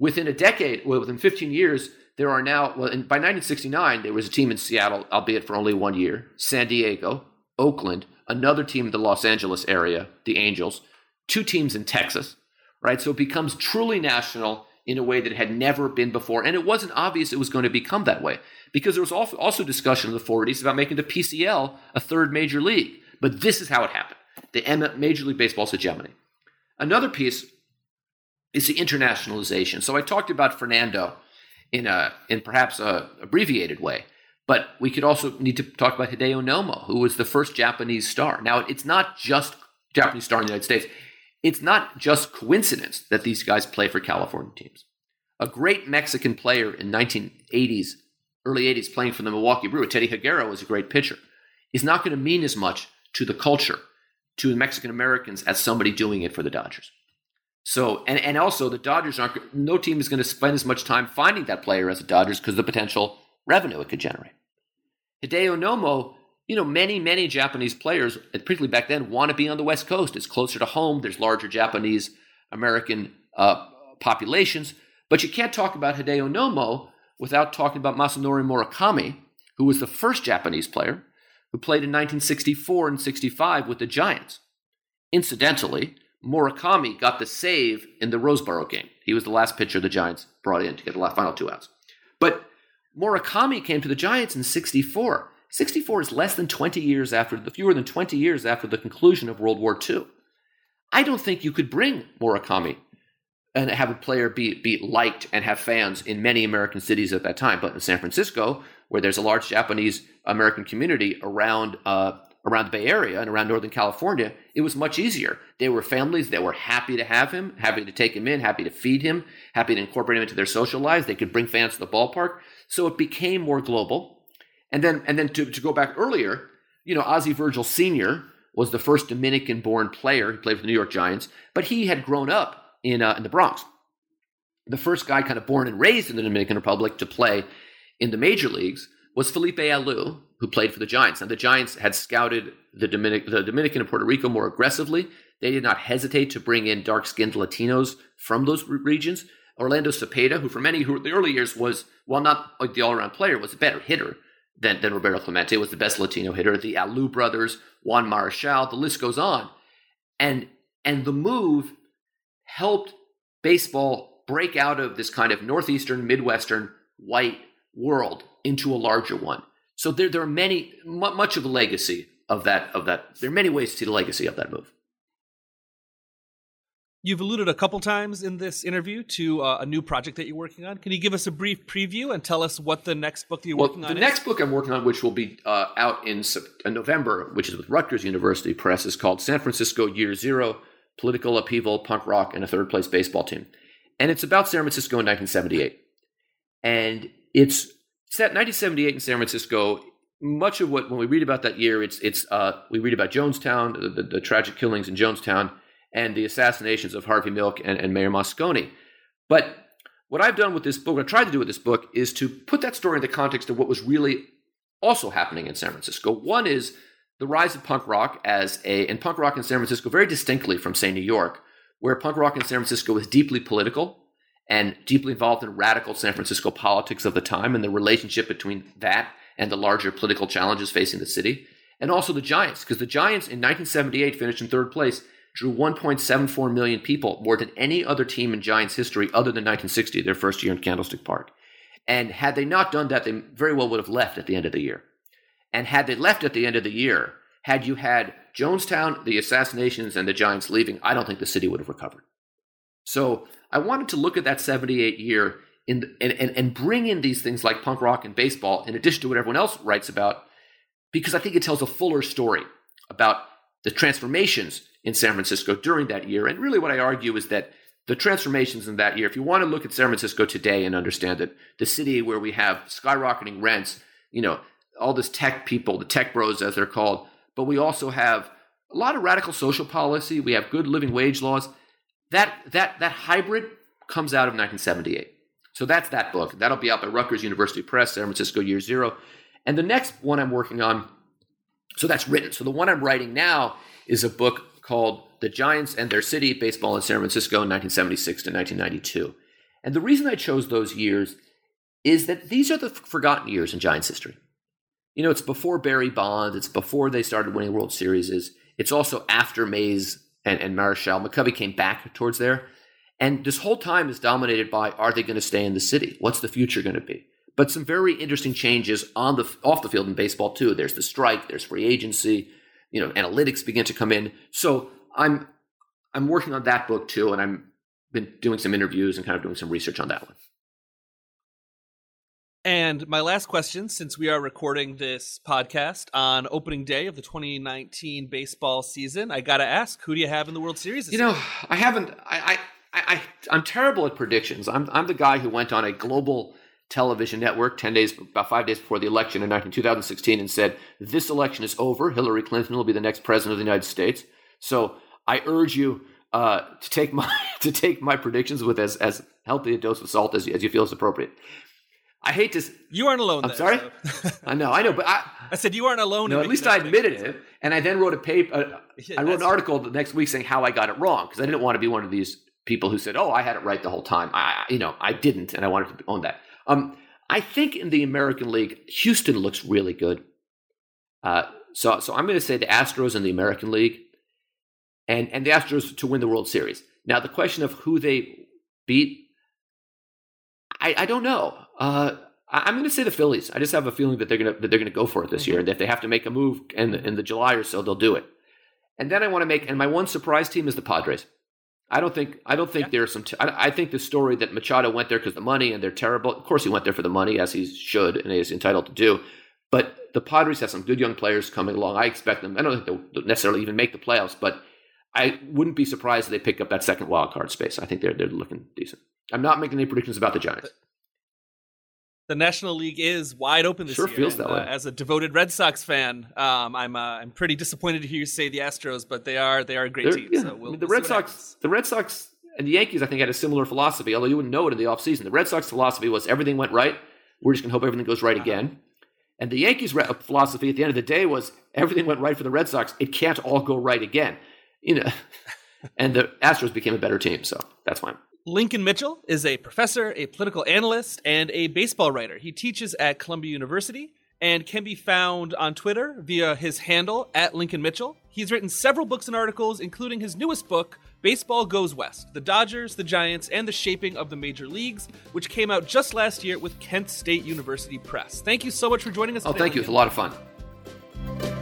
Speaker 2: Within a decade, well, within 15 years, there are now, well, by 1969, there was a team in Seattle, albeit for only one year, San Diego, Oakland, another team in the Los Angeles area, the Angels, two teams in Texas, right? So it becomes truly national in a way that had never been before. And it wasn't obvious it was going to become that way because there was also discussion in the 40s about making the PCL a third major league. But this is how it happened the Major League Baseball's hegemony. Another piece is the internationalization. So I talked about Fernando in a in perhaps a abbreviated way, but we could also need to talk about Hideo Nomo, who was the first Japanese star. Now it's not just Japanese star in the United States. It's not just coincidence that these guys play for California teams. A great Mexican player in 1980s, early 80s, playing for the Milwaukee Brewers, Teddy Higuera was a great pitcher, is not going to mean as much to the culture, to the Mexican Americans, as somebody doing it for the Dodgers. So, and, and also the Dodgers aren't, no team is going to spend as much time finding that player as the Dodgers because the potential revenue it could generate. Hideo Nomo, you know, many, many Japanese players, particularly back then, want to be on the West Coast. It's closer to home. There's larger Japanese American uh, populations. But you can't talk about Hideo Nomo without talking about Masanori Murakami, who was the first Japanese player who played in 1964 and 65 with the Giants. Incidentally, Murakami got the save in the Roseboro game. He was the last pitcher the Giants brought in to get the final two outs. But Murakami came to the Giants in 64. 64 is less than 20 years after, the fewer than 20 years after the conclusion of World War II. I don't think you could bring Murakami and have a player be, be liked and have fans in many American cities at that time. But in San Francisco, where there's a large Japanese American community around uh, around the Bay Area and around Northern California, it was much easier. There were families that were happy to have him, happy to take him in, happy to feed him, happy to incorporate him into their social lives. They could bring fans to the ballpark. So it became more global. And then, and then to, to go back earlier, you know, Ozzie Virgil Sr. was the first Dominican born player. He played for the New York Giants, but he had grown up in, uh, in the Bronx. The first guy kind of born and raised in the Dominican Republic to play in the major leagues was Felipe Alou, who played for the Giants. And the Giants had scouted the, Dominic- the Dominican and Puerto Rico more aggressively. They did not hesitate to bring in dark skinned Latinos from those regions. Orlando Cepeda, who for many who in the early years was, while not like the all around player, was a better hitter than, than Roberto Clemente, was the best Latino hitter. The Alou brothers, Juan Marichal, the list goes on. And and the move helped baseball break out of this kind of northeastern, midwestern white world into a larger one. So there, there are many, much of the legacy of that, of that. There are many ways to see the legacy of that move.
Speaker 1: You've alluded a couple times in this interview to uh, a new project that you're working on. Can you give us a brief preview and tell us what the next book that you're
Speaker 2: well,
Speaker 1: working on
Speaker 2: The next book I'm working on, which will be uh, out in, in November, which is with Rutgers University Press, is called San Francisco Year Zero Political Upheaval, Punk Rock, and a Third Place Baseball Team. And it's about San Francisco in 1978. And it's set 1978 in San Francisco. Much of what when we read about that year, it's it's uh, we read about Jonestown, the, the, the, tragic killings in Jonestown, and the assassinations of Harvey Milk and, and Mayor Moscone. But what I've done with this book, what I tried to do with this book, is to put that story in the context of what was really also happening in San Francisco. One is the rise of punk rock as a and punk rock in San Francisco very distinctly from say New York, where punk rock in San Francisco was deeply political and deeply involved in radical San Francisco politics of the time and the relationship between that and the larger political challenges facing the city. And also the Giants, because the Giants in 1978 finished in third place, drew 1.74 million people, more than any other team in Giants history other than 1960, their first year in Candlestick Park. And had they not done that, they very well would have left at the end of the year. And had they left at the end of the year, had you had Jonestown, the assassinations, and the Giants leaving, I don't think the city would have recovered. So I wanted to look at that 78 year in, and, and, and bring in these things like punk rock and baseball, in addition to what everyone else writes about, because I think it tells a fuller story about the transformations in San Francisco during that year. And really, what I argue is that the transformations in that year, if you want to look at San Francisco today and understand that the city where we have skyrocketing rents, you know, all this tech people, the tech bros as they're called, but we also have a lot of radical social policy. We have good living wage laws. That that that hybrid comes out of 1978. So that's that book. That'll be out by Rutgers University Press, San Francisco Year Zero. And the next one I'm working on, so that's written. So the one I'm writing now is a book called The Giants and Their City, Baseball in San Francisco, 1976 to 1992. And the reason I chose those years is that these are the forgotten years in Giants history. You know, it's before Barry Bonds, it's before they started winning World Series. It's also after Mays and, and Marichal. McCovey came back towards there. And this whole time is dominated by are they going to stay in the city? What's the future going to be? But some very interesting changes on the off the field in baseball too. There's the strike, there's free agency, you know, analytics begin to come in. So I'm I'm working on that book too, and I'm been doing some interviews and kind of doing some research on that one.
Speaker 1: And my last question, since we are recording this podcast on opening day of the 2019 baseball season, I got to ask, who do you have in the World Series?
Speaker 2: you know, year? I haven't. I, I, I, am terrible at predictions. I'm, I'm the guy who went on a global television network 10 days, about five days before the election in 2016 and said, this election is over. Hillary Clinton will be the next president of the United States. So I urge you uh, to take my to take my predictions with as, as healthy a dose of salt as, as you feel is appropriate. I hate to.
Speaker 1: You aren't alone.
Speaker 2: I'm
Speaker 1: there,
Speaker 2: sorry.
Speaker 1: so-
Speaker 2: I know, I know, but I.
Speaker 1: I said you aren't alone.
Speaker 2: No, at least I admitted it, and I then wrote a paper. Uh, I wrote an article the next week saying how I got it wrong because I didn't want to be one of these people who said, "Oh, I had it right the whole time." I, you know, I didn't, and I wanted to own that. Um, I think in the American League, Houston looks really good. Uh, so, so I'm going to say the Astros in the American League, and and the Astros to win the World Series. Now, the question of who they beat, I, I don't know. Uh, I'm going to say the Phillies. I just have a feeling that they're going to that they're going to go for it this year, and if they have to make a move in the, in the July or so, they'll do it. And then I want to make, and my one surprise team is the Padres. I don't think I don't think
Speaker 1: Yeah.
Speaker 2: there's some. T- I, I think the story that Machado went there because the money and they're terrible. Of course, he went there for the money, as he should and is entitled to do. But the Padres have some good young players coming along. I expect them. I don't think they'll- they'll necessarily even make the playoffs, but I wouldn't be surprised if they pick up that second wild card space. I think they're they're looking decent. I'm not making any predictions about the Giants.
Speaker 1: The National League is wide open this
Speaker 2: Sure
Speaker 1: year.
Speaker 2: feels
Speaker 1: and,
Speaker 2: that
Speaker 1: uh,
Speaker 2: way.
Speaker 1: as a devoted Red Sox fan, um, I'm uh, I'm pretty disappointed to hear you say the Astros, but they are they are a great
Speaker 2: They're-
Speaker 1: team.
Speaker 2: yeah,
Speaker 1: So we'll,
Speaker 2: I mean, the
Speaker 1: we'll
Speaker 2: Red Sox,
Speaker 1: happens.
Speaker 2: the Red Sox, and the Yankees, I think, had a similar philosophy. Although you wouldn't know it in the offseason. The Red Sox philosophy was everything went right. We're just gonna hope everything goes right
Speaker 1: Uh-huh.
Speaker 2: again. And the Yankees' re- philosophy at the end of the day was everything went right for the Red Sox. It can't all go right again, you know. and the Astros became a better team, so that's fine.
Speaker 1: Lincoln Mitchell is a professor, a political analyst, and a baseball writer. He teaches at Columbia University and can be found on Twitter via his handle at Lincoln Mitchell. He's written several books and articles, including his newest book, Baseball Goes West The Dodgers, the Giants, and the Shaping of the Major Leagues, which came out just last year with Kent State University Press. Thank you so much for joining us.
Speaker 2: Oh,
Speaker 1: today,
Speaker 2: thank you. It's a lot of fun.